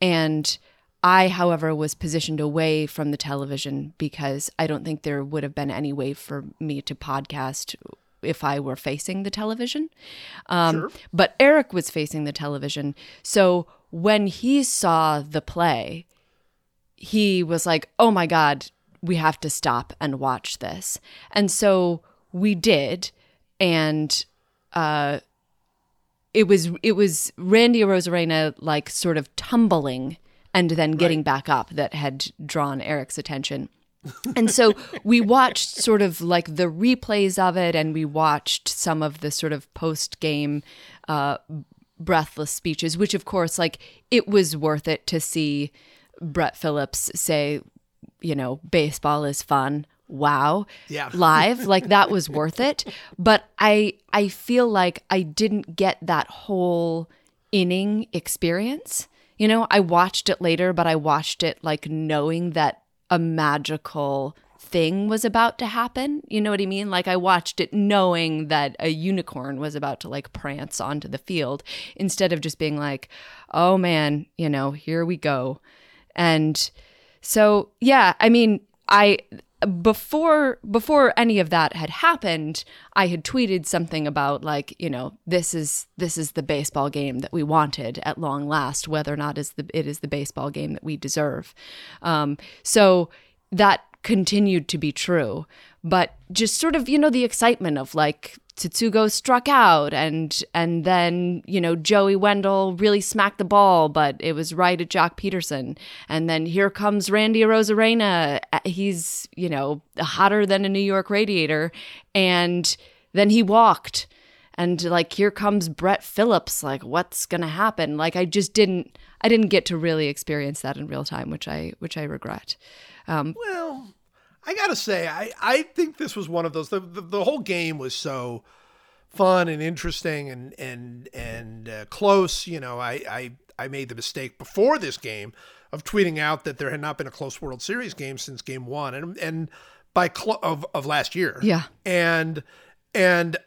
And I, however, was positioned away from the television because I don't think there would have been any way for me to podcast if I were facing the television. Um, But Eric was facing the television. So when he saw the play, he was like, oh my God, we have to stop and watch this. And so we did. And uh, it was it was Randy Arozarena like sort of tumbling and then getting back up that had drawn Eric's attention. and so we watched sort of like the replays of it and we watched some of the sort of post game uh, breathless speeches, which of course, like it was worth it to see Brett Phillips say, you know, baseball is fun. Wow. Yeah. [LAUGHS] Live. Like that was worth it. But I I feel like I didn't get that whole inning experience. You know, I watched it later, but I watched it like knowing that a magical thing was about to happen. You know what I mean? Like I watched it knowing that a unicorn was about to like prance onto the field instead of just being like, "Oh man, you know, here we go." And so, yeah, I mean, I before before any of that had happened, I had tweeted something about like, you know, this is this is the baseball game that we wanted at long last, whether or not is the it is the baseball game that we deserve. Um, so that continued to be true, but just sort of you know the excitement of like Tsutsugo struck out and and then you know Joey Wendle really smacked the ball but it was right at Joc Pederson. And then here comes Randy Arozarena. He's you know hotter than a New York radiator. And then he walked. And like here comes Brett Phillips. Like what's to happen? Like I just didn't I didn't get to really experience that in real time which I which I regret. Um, Well, I gotta say, I, I think this was one of those. The, the, the whole game was so fun and interesting and and and uh, close. You know, I, I I made the mistake before this game of tweeting out that there had not been a close World Series game since Game One, and and by clo- of of last year. Yeah. and and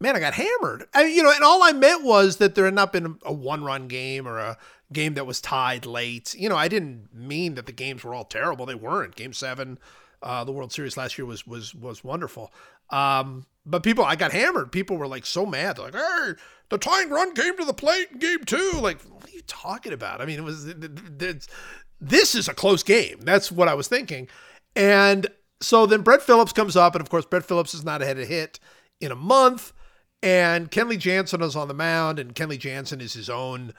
man, I got hammered. I, you know, and all I meant was that there had not been a one run game or a game that was tied late. You know, I didn't mean that the games were all terrible. They weren't. Game seven, uh, the World Series last year was was was wonderful. Um, but people, I got hammered. People were like so mad. They're like, "Hey, the tying run came to the plate in Game Two. Like, what are you talking about? I mean, it was. This is a close game. That's what I was thinking. And so then Brett Phillips comes up, and of course, Brett Phillips has not had a hit in a month. And Kenley Jansen is on the mound, and Kenley Jansen is his own.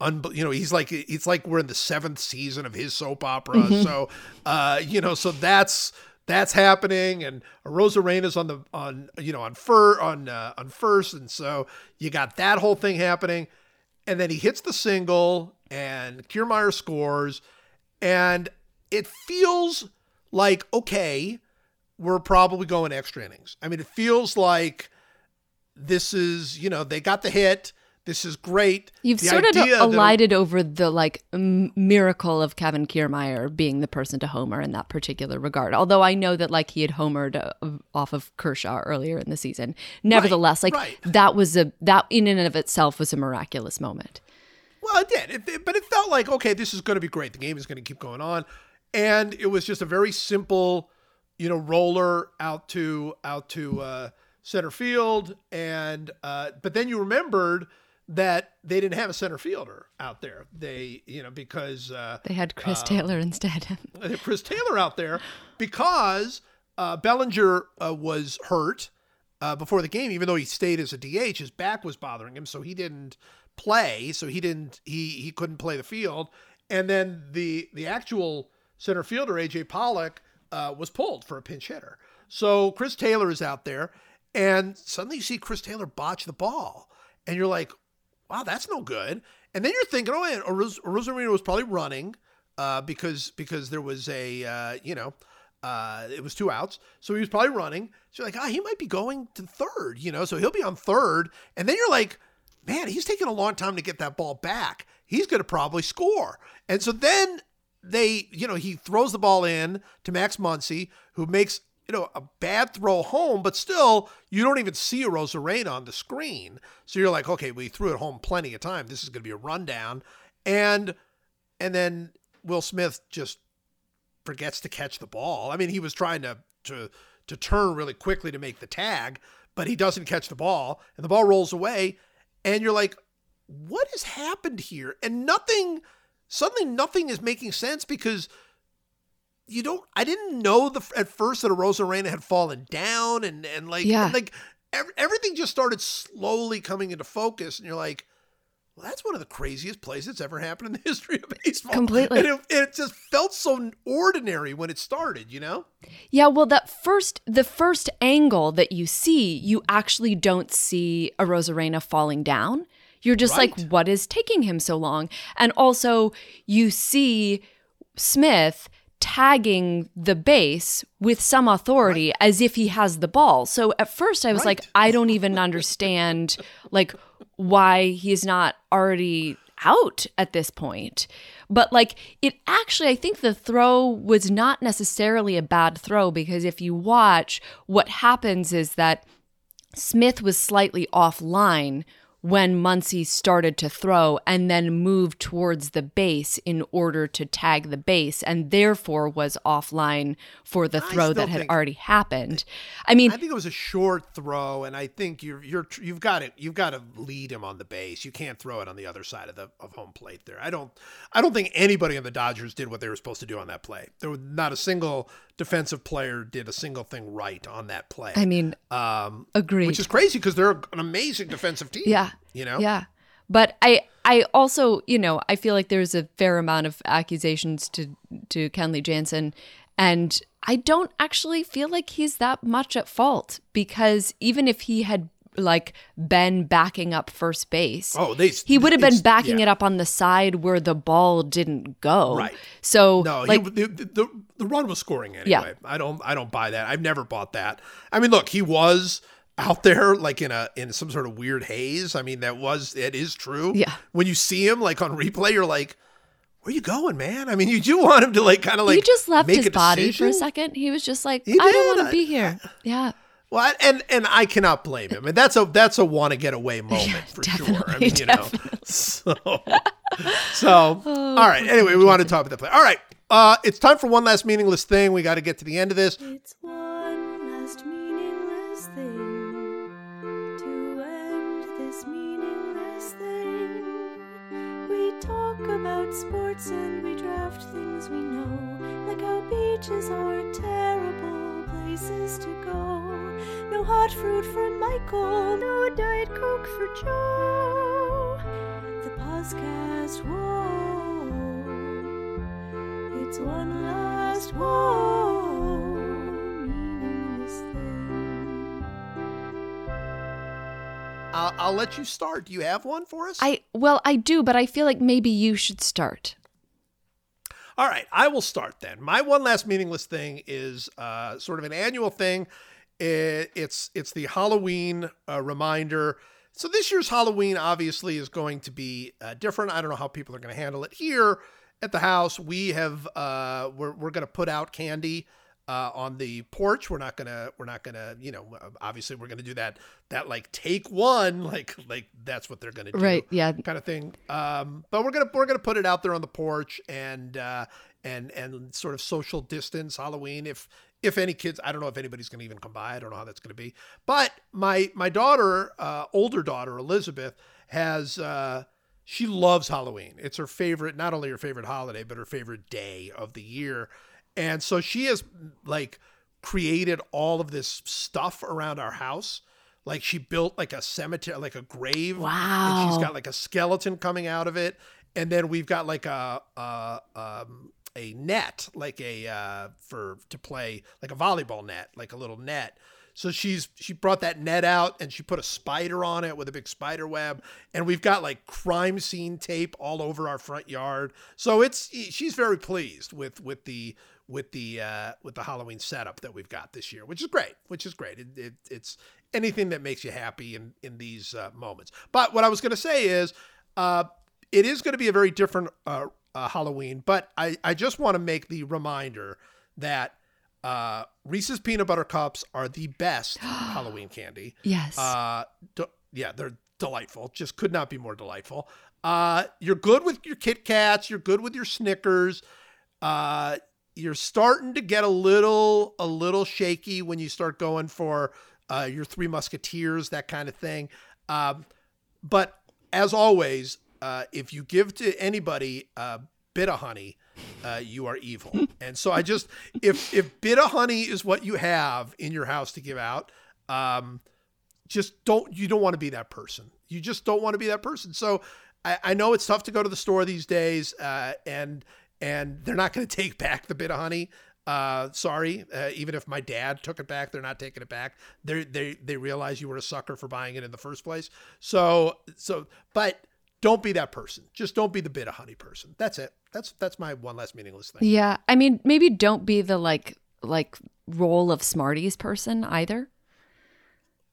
Unbe- you know, he's like it's like we're in the seventh season of his soap opera. So, uh, you know, so that's that's happening, and Rosa Rosarena's on the on you know on fur on uh, on first, and so you got that whole thing happening, and then he hits the single, and Kiermaier scores, and it feels like okay, we're probably going extra innings. I mean, it feels like this is you know they got the hit. This is great. You've The sort of that- alighted over the like m- miracle of Kevin Kiermaier being the person to homer in that particular regard. Although I know that like he had homered uh, off of Kershaw earlier in the season. Nevertheless, like right. that was a that in and of itself was a miraculous moment. Well, it did, it, it- but it felt like okay, this is going to be great. The game is going to keep going on, and it was just a very simple, you know, roller out to out to uh, center field, and uh, but then you remembered that they didn't have a center fielder out there. They, you know, because uh, They had Chris Taylor instead. [LAUGHS] they had Chris Taylor out there because uh, Bellinger uh, was hurt uh, before the game, even though he stayed as a DH. His back was bothering him, so he didn't play. So he didn't he he couldn't play the field. And then the the actual center fielder AJ Pollock uh, was pulled for a pinch hitter. So Chris Taylor is out there, and suddenly you see Chris Taylor botch the ball, and you're like, wow, that's no good. And then you're thinking, oh, and Rosarino was probably running uh, because because there was a uh, you know uh, it was two outs, so he was probably running. So you're like, ah, he might be going to third, you know, so he'll be on third. And then you're like, man, he's taking a long time to get that ball back. He's going to probably score. And so then they, you know, he throws the ball in to Max Muncy, who makes you know, a bad throw home, but still, you don't even see Arozarena on the screen. So you're like, okay, we threw it home plenty of time. This is going to be a rundown. And, and then Will Smith just forgets to catch the ball. I mean, he was trying to, to, to turn really quickly to make the tag, but he doesn't catch the ball and the ball rolls away. And you're like, what has happened here? And nothing, suddenly nothing is making sense because you don't I didn't know the at first that Arozarena had fallen down and and like Yeah. and like ev- everything just started slowly coming into focus and you're like well that's one of the craziest plays that's ever happened in the [LAUGHS] history of baseball Completely. and it, it just felt so ordinary when it started you know Yeah, well, that first, the first angle that you see, you actually don't see Arozarena falling down. You're just like, what is taking him so long? And also, you see Smith tagging the base with some authority as if he has the ball. So at first I was like, I don't even understand like why he's not already out at this point. But like it actually I think the throw was not necessarily a bad throw because if you watch what happens is that Smith was slightly offline when Muncy started to throw and then moved towards the base in order to tag the base and therefore was offline for the throw that had already happened. I mean, I think it was a short throw and I think you're you're you've got it you've got to lead him on the base. You can't throw it on the other side of the of home plate there. I don't I don't think anybody on the Dodgers did what they were supposed to do on that play. There was not a single defensive player did a single thing right on that play. I mean, um, agreed. which is crazy because they're an amazing defensive team. Yeah. you know. Yeah. But I I also, you know, I feel like there's a fair amount of accusations to to Kenley Jansen and I don't actually feel like he's that much at fault because even if he had like been backing up first base, Oh, they. he would have been backing yeah. it up on the side where the ball didn't go. Right. So No, like he, the, the the run was scoring anyway. Yeah. I don't I don't buy that. I've never bought that. I mean, look, he was out there like in a in some sort of weird haze. I mean, that was it is true. Yeah. When you see him like on replay, you're like, where you going, man? I mean, you do want him to like kind of like he just left make his body for a second. He was just like, I don't want to be here. Yeah. Well, and and I cannot blame him. And that's a that's a want to get away [LAUGHS] moment for sure. I mean, you know. So, so all right. Anyway, we want to talk about that play. All right. Uh, it's time for one last meaningless thing. We got to get to the end of this. It's one last meaningless thing to end this meaningless thing. We talk about sports and we draft things we know, like how beaches are terrible places to go. No hot fruit for Michael, no Diet Coke for Joe. The podcast, whoa. It's one last whoa meaningless thing. I'll, I'll let you start. Do you have one for us? I well, I do, but I feel like maybe you should start. All right, I will start then. My one last meaningless thing is uh, sort of an annual thing. It, it's it's the Halloween uh, reminder. So this year's Halloween obviously is going to be uh, different. I don't know how people are going to handle it here at the house. We have uh, we're we're going to put out candy uh, on the porch. We're not gonna we're not gonna you know obviously we're gonna do that that like take one [LAUGHS] like like that's what they're gonna do Right, yeah. kind of thing. Um, but we're gonna we're gonna put it out there on the porch and uh, and and sort of social distance Halloween. If if any kids, I don't know if anybody's gonna even come by. I don't know how that's gonna be. But my my daughter, uh, older daughter Elizabeth, has. Uh, she loves Halloween. It's her favorite, not only her favorite holiday, but her favorite day of the year. And so she has like created all of this stuff around our house. Like she built like a cemetery, like a grave. And she's got like a skeleton coming out of it. And then we've got like a, a um, a net, like a uh, for to play like a volleyball net, like a little net. So she's she brought that net out and she put a spider on it with a big spider web, and we've got like crime scene tape all over our front yard. So it's she's very pleased with with the with the uh, with the Halloween setup that we've got this year, which is great. Which is great. It, it, it's anything that makes you happy in in these uh, moments. But what I was going to say is, uh, it is going to be a very different uh, Halloween. But I I just want to make the reminder that uh, Reese's peanut butter cups are the best [GASPS] Halloween candy. Yes. Uh, de- yeah, they're delightful. Just could not be more delightful. Uh, you're good with your Kit Kats. You're good with your Snickers. Uh, you're starting to get a little a little shaky when you start going for uh, your Three Musketeers, that kind of thing. Um, but as always, uh, if you give to anybody a Bit-O-Honey, uh, you are evil. [LAUGHS] and so I just, if if Bit-O-Honey is what you have in your house to give out, um, just don't you don't want to be that person. You just don't want to be that person. So I, I know it's tough to go to the store these days, uh, and and they're not going to take back the Bit-O-Honey. Uh, sorry, uh, even if my dad took it back, they're not taking it back. They they they realize you were a sucker for buying it in the first place. So so, but don't be that person. Just don't be the Bit-O-Honey person. That's it. That's that's my one last meaningless thing. yeah. I mean, maybe don't be the like like roll of Smarties person either.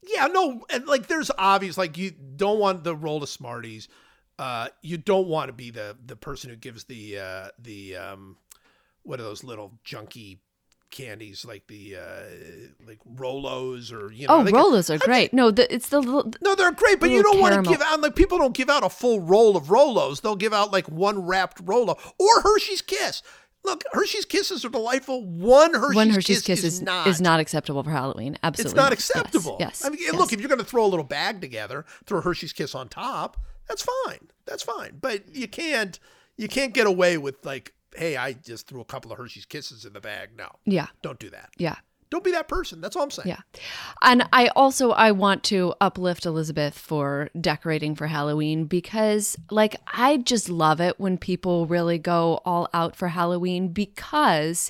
Yeah, no, and like there's obvious like you don't want the roll of Smarties. Uh, you don't want to be the the person who gives the uh, the um, what are those little junky candies like the uh, like Rolos or you know? Oh, Rolos are great. No, the, it's the little. No, they're great, but you don't want to give out like people don't give out a full roll of Rolos. They'll give out like one wrapped Rolo or Hershey's Kiss. Look, Hershey's Kisses are delightful. One Hershey's, One Hershey's Kiss, Kiss is, is not is not acceptable for Halloween. Absolutely, it's not acceptable. Yes. yes I mean, yes. look, if you're going to throw a little bag together, throw a Hershey's Kiss on top, that's fine. That's fine. But you can't you can't get away with like hey, I just threw a couple of Hershey's Kisses in the bag. No, Yeah. don't do that. Yeah. Don't be that person. That's all I'm saying. Yeah. And I also I want to uplift Elizabeth for decorating for Halloween because like I just love it when people really go all out for Halloween because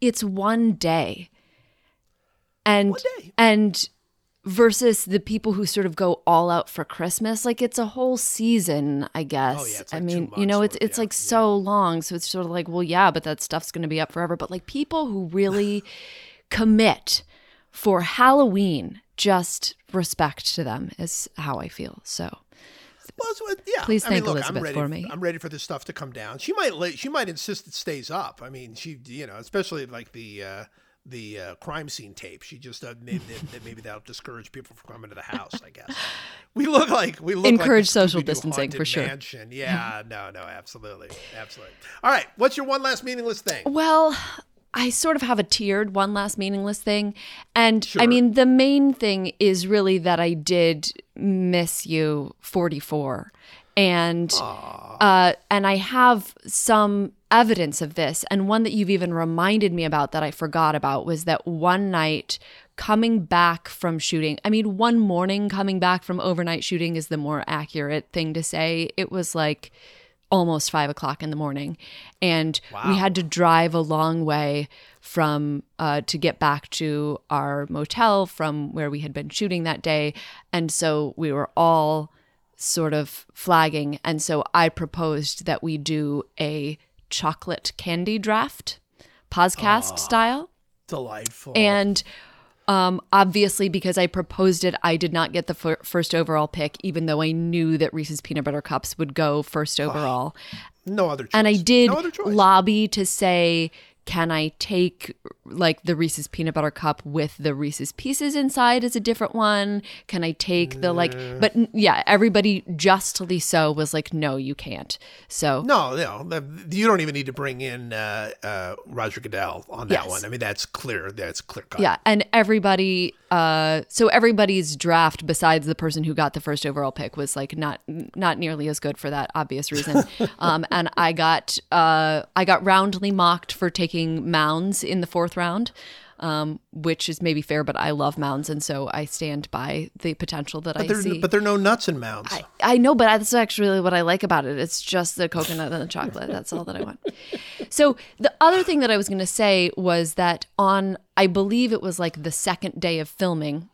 it's one day. And One day. and versus the people who sort of go all out for Christmas, like it's a whole season, I guess. Oh, yeah, it's I like two mean, you know, it's it's yeah, like so long, so it's sort of like, well, yeah, but that stuff's going to be up forever. But like people who really [LAUGHS] commit for Halloween, just respect to them is how I feel. So Well, yeah. Please I mean, thank look, Elizabeth I'm ready, for me. I'm ready for this stuff to come down. She might. She might insist it stays up. I mean, she, you know, especially like the uh, the uh, crime scene tape. She just uh, maybe that maybe that'll discourage people from coming to the house. I guess [LAUGHS] we look like we look Encourage like social distancing, for sure. Mansion. [LAUGHS] Yeah, no, no, absolutely, absolutely. All right, what's your one last meaningless thing? Well, I sort of have a tiered one last meaningless thing. And I mean, the main thing is really that I did miss you 44. And uh, and I have some evidence of this. And one that you've even reminded me about that I forgot about was that one night coming back from shooting. I mean, one morning coming back from overnight shooting is the more accurate thing to say. It was like almost five o'clock in the morning, and we had to drive a long way from uh, to get back to our motel from where we had been shooting that day, and so we were all sort of flagging, and so I proposed that we do a chocolate candy draft, podcast style. Delightful. And um, obviously, because I proposed it, I did not get the fir- first overall pick, even though I knew that Reese's Peanut Butter Cups would go first overall. no other choice. and I did no lobby to say, can I take like the Reese's Peanut Butter Cup with the Reese's Pieces inside as a different one? Can I take the like, but yeah, everybody justly so was like, no, you can't. So No, no, you don't even need to bring in uh, uh, Roger Goodell on that Yes. one. I mean, that's clear. That's clear cut. Yeah, and everybody uh so everybody's draft besides the person who got the first overall pick was like not not nearly as good for that obvious reason. [LAUGHS] um and I got uh I got roundly mocked for taking mounds in the fourth round. Um, which is maybe fair, but I love mounds, and so I stand by the potential that I But there, see. but there are no nuts and mounds. I, I know, but that's actually what I like about it. It's just the coconut and the chocolate. That's all that I want. [LAUGHS] So the other thing that I was going to say was that on, I believe it was like the second day of filming,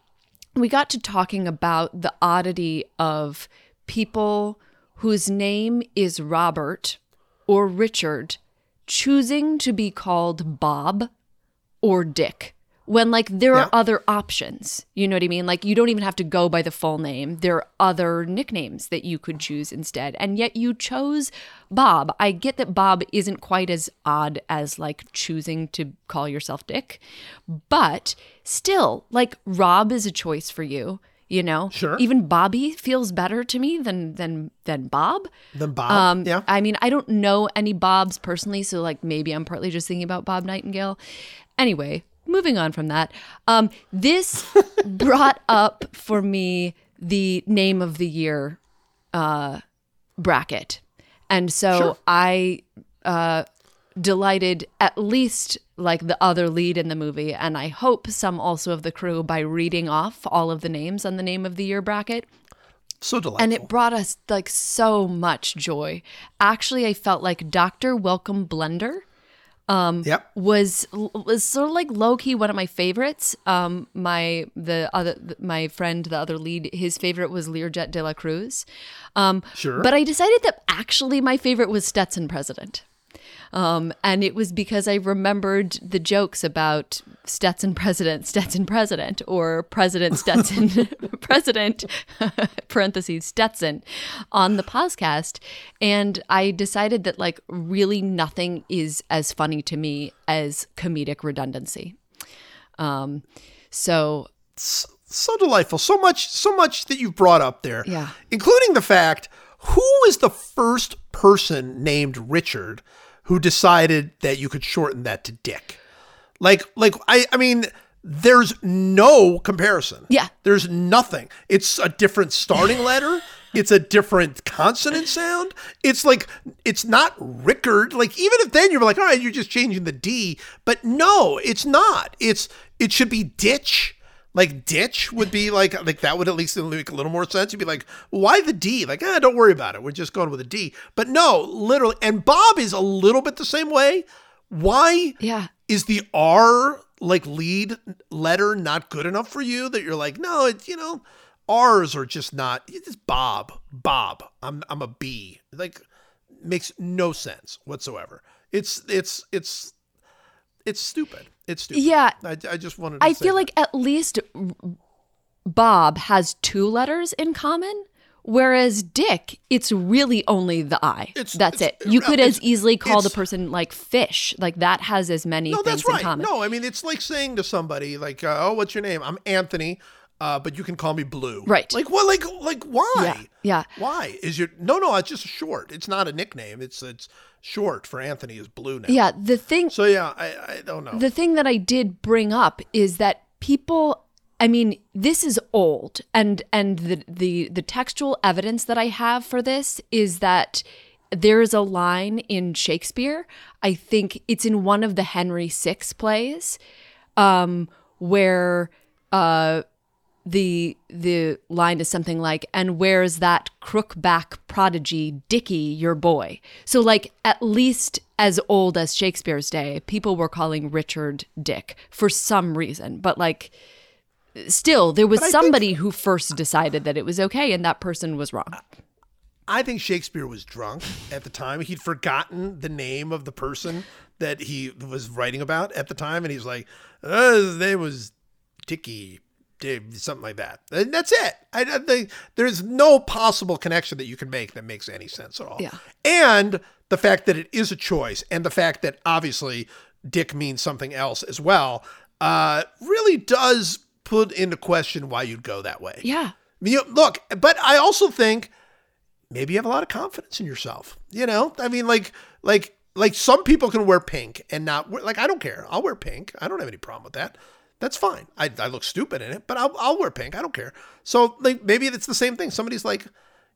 we got to talking about the oddity of people whose name is Robert or Richard choosing to be called Bob or Dick when like there Yeah. are other options. You know what I mean? Like you don't even have to go by the full name. There are other nicknames that you could choose instead. And yet you chose Bob. I get that Bob isn't quite as odd as like choosing to call yourself Dick, but still like Rob is a choice for you. You know, Sure. Even Bobby feels better to me than than than Bob. Then Bob. Um, yeah. I mean, I don't know any Bobs personally, so like maybe I'm partly just thinking about Bob Nightingale. Anyway, moving on from that, um, this [LAUGHS] brought up for me the name of the year uh, bracket, and so Sure. I uh, delighted at least like the other lead in the movie, and I hope some also of the crew by reading off all of the names on the name of the year bracket so delightful. and it brought us like so much joy. Actually, I felt like Dr. Welcome Bender yep. was was sort of like low key one of my favorites. Um, my the other my friend, the other lead, his favorite was Learjet de la Cruz. Um, Sure. but I decided that actually my favorite was Stetson President. Um, and it was because I remembered the jokes about Stetson President, Stetson President, or President Stetson [LAUGHS] [LAUGHS] President, [LAUGHS] parentheses, Stetson, on the podcast. And I decided that, like, really nothing is as funny to me as comedic redundancy. Um, so, so delightful. So much, so much that you've brought up there. Yeah. Including the fact who was the first person named Richard who decided that you could shorten that to Dick? Like, like I, I mean, there's no comparison. Yeah. There's nothing. It's a different starting letter. [LAUGHS] it's a different consonant sound. It's like it's not Rickard. Like even if then you're like, all right, you're just changing the D, but no, it's not. It's it should be ditch. Like ditch would be like like that would at least make a little more sense. You'd be like, why the D? Like, ah, don't worry about it. We're just going with a D. But no, literally, and Bob is a little bit the same way. Why Yeah. is the R like lead letter not good enough for you that you're like, no, it's you know, R's are just not. It's Bob, Bob. I'm I'm a B. Like makes no sense whatsoever. It's it's it's it's stupid. It's stupid. Yeah. I, I just wanted. To I feel that. like at least Bob has two letters in common, whereas Dick, it's really only the I. It's- that's it's- it. You could as easily call the person like fish. Like that has as many no, things that's right. in common. No, I mean it's like saying to somebody like, uh, "Oh, what's your name? I'm Anthony." Uh, but you can call me Blue. Right. Like what? Like like why? Yeah, yeah. Why is your no no? It's just short. It's not a nickname. It's it's short for Anthony is Blue now. Yeah, the thing So yeah, I I don't know. the thing that I did bring up is that people I mean, this is old and and the the the textual evidence that I have for this is that there is a line in Shakespeare. I think it's in one of the Henry VI plays, um, where uh, the the line is something like, "And where's that crookback prodigy, Dicky, your boy?" So, like, at least as old as Shakespeare's day, people were calling Richard Dick for some reason. But like, still, there was I think- somebody who first decided that it was okay, and that person was wrong. I think Shakespeare was drunk at the time. He'd forgotten the name of the person that he was writing about at the time, and he's like, uh, "His name was Dicky." Something like that. And that's it. I, I think there's no possible connection that you can make that makes any sense at all. Yeah. And the fact that it is a choice, and the fact that obviously Dick means something else as well, uh, really does put into question why you'd go that way. Yeah. I mean, you, look, but I also think maybe you have a lot of confidence in yourself. You know, I mean, like, like, like some people can wear pink and not wear, like I don't care. I'll wear pink. I don't have any problem with that. That's fine. I, I look stupid in it, but I'll, I'll wear pink. I don't care. So like maybe it's the same thing. Somebody's like,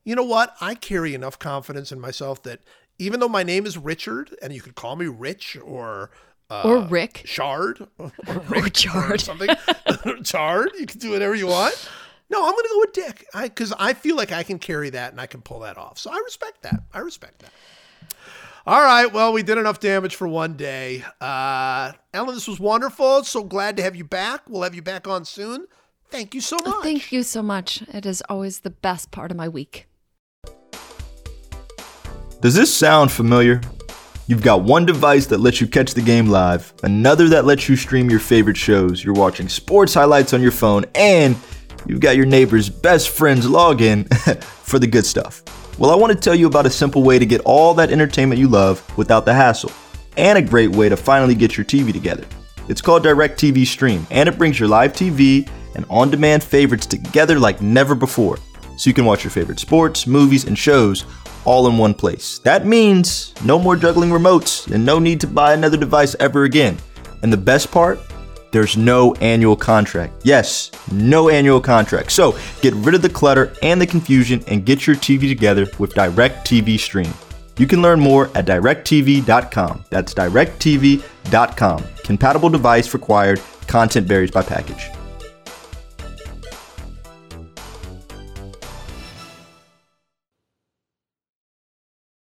you know what? I carry enough confidence in myself that even though my name is Richard and you could call me Rich or uh, Or Rick. Shard [LAUGHS] or, Rick Chard. or something. [LAUGHS] Chard. You can do whatever you want. No, I'm going to go with Dick. I because I feel like I can carry that and I can pull that off. So I respect that. I respect that. All right. Well, we did enough damage for one day. Uh, Ellen, this was wonderful. So glad to have you back. We'll have you back on soon. Thank you so much. Thank you so much. It is always the best part of my week. Does this sound familiar? You've got one device that lets you catch the game live, another that lets you stream your favorite shows, you're watching sports highlights on your phone, and you've got your neighbor's best friend's login [LAUGHS] for the good stuff. Well, I want to tell you about a simple way to get all that entertainment you love without the hassle, and a great way to finally get your TV together. It's called DirecTV Stream, and it brings your live TV and on demand favorites together like never before. So you can watch your favorite sports, movies, and shows all in one place. That means no more juggling remotes and no need to buy another device ever again. And the best part? There's no annual contract. Yes, no annual contract. So get rid of the clutter and the confusion and get your TV together with DirecTV Stream. You can learn more at directv.com. That's directv.com. Compatible device required. Content varies by package.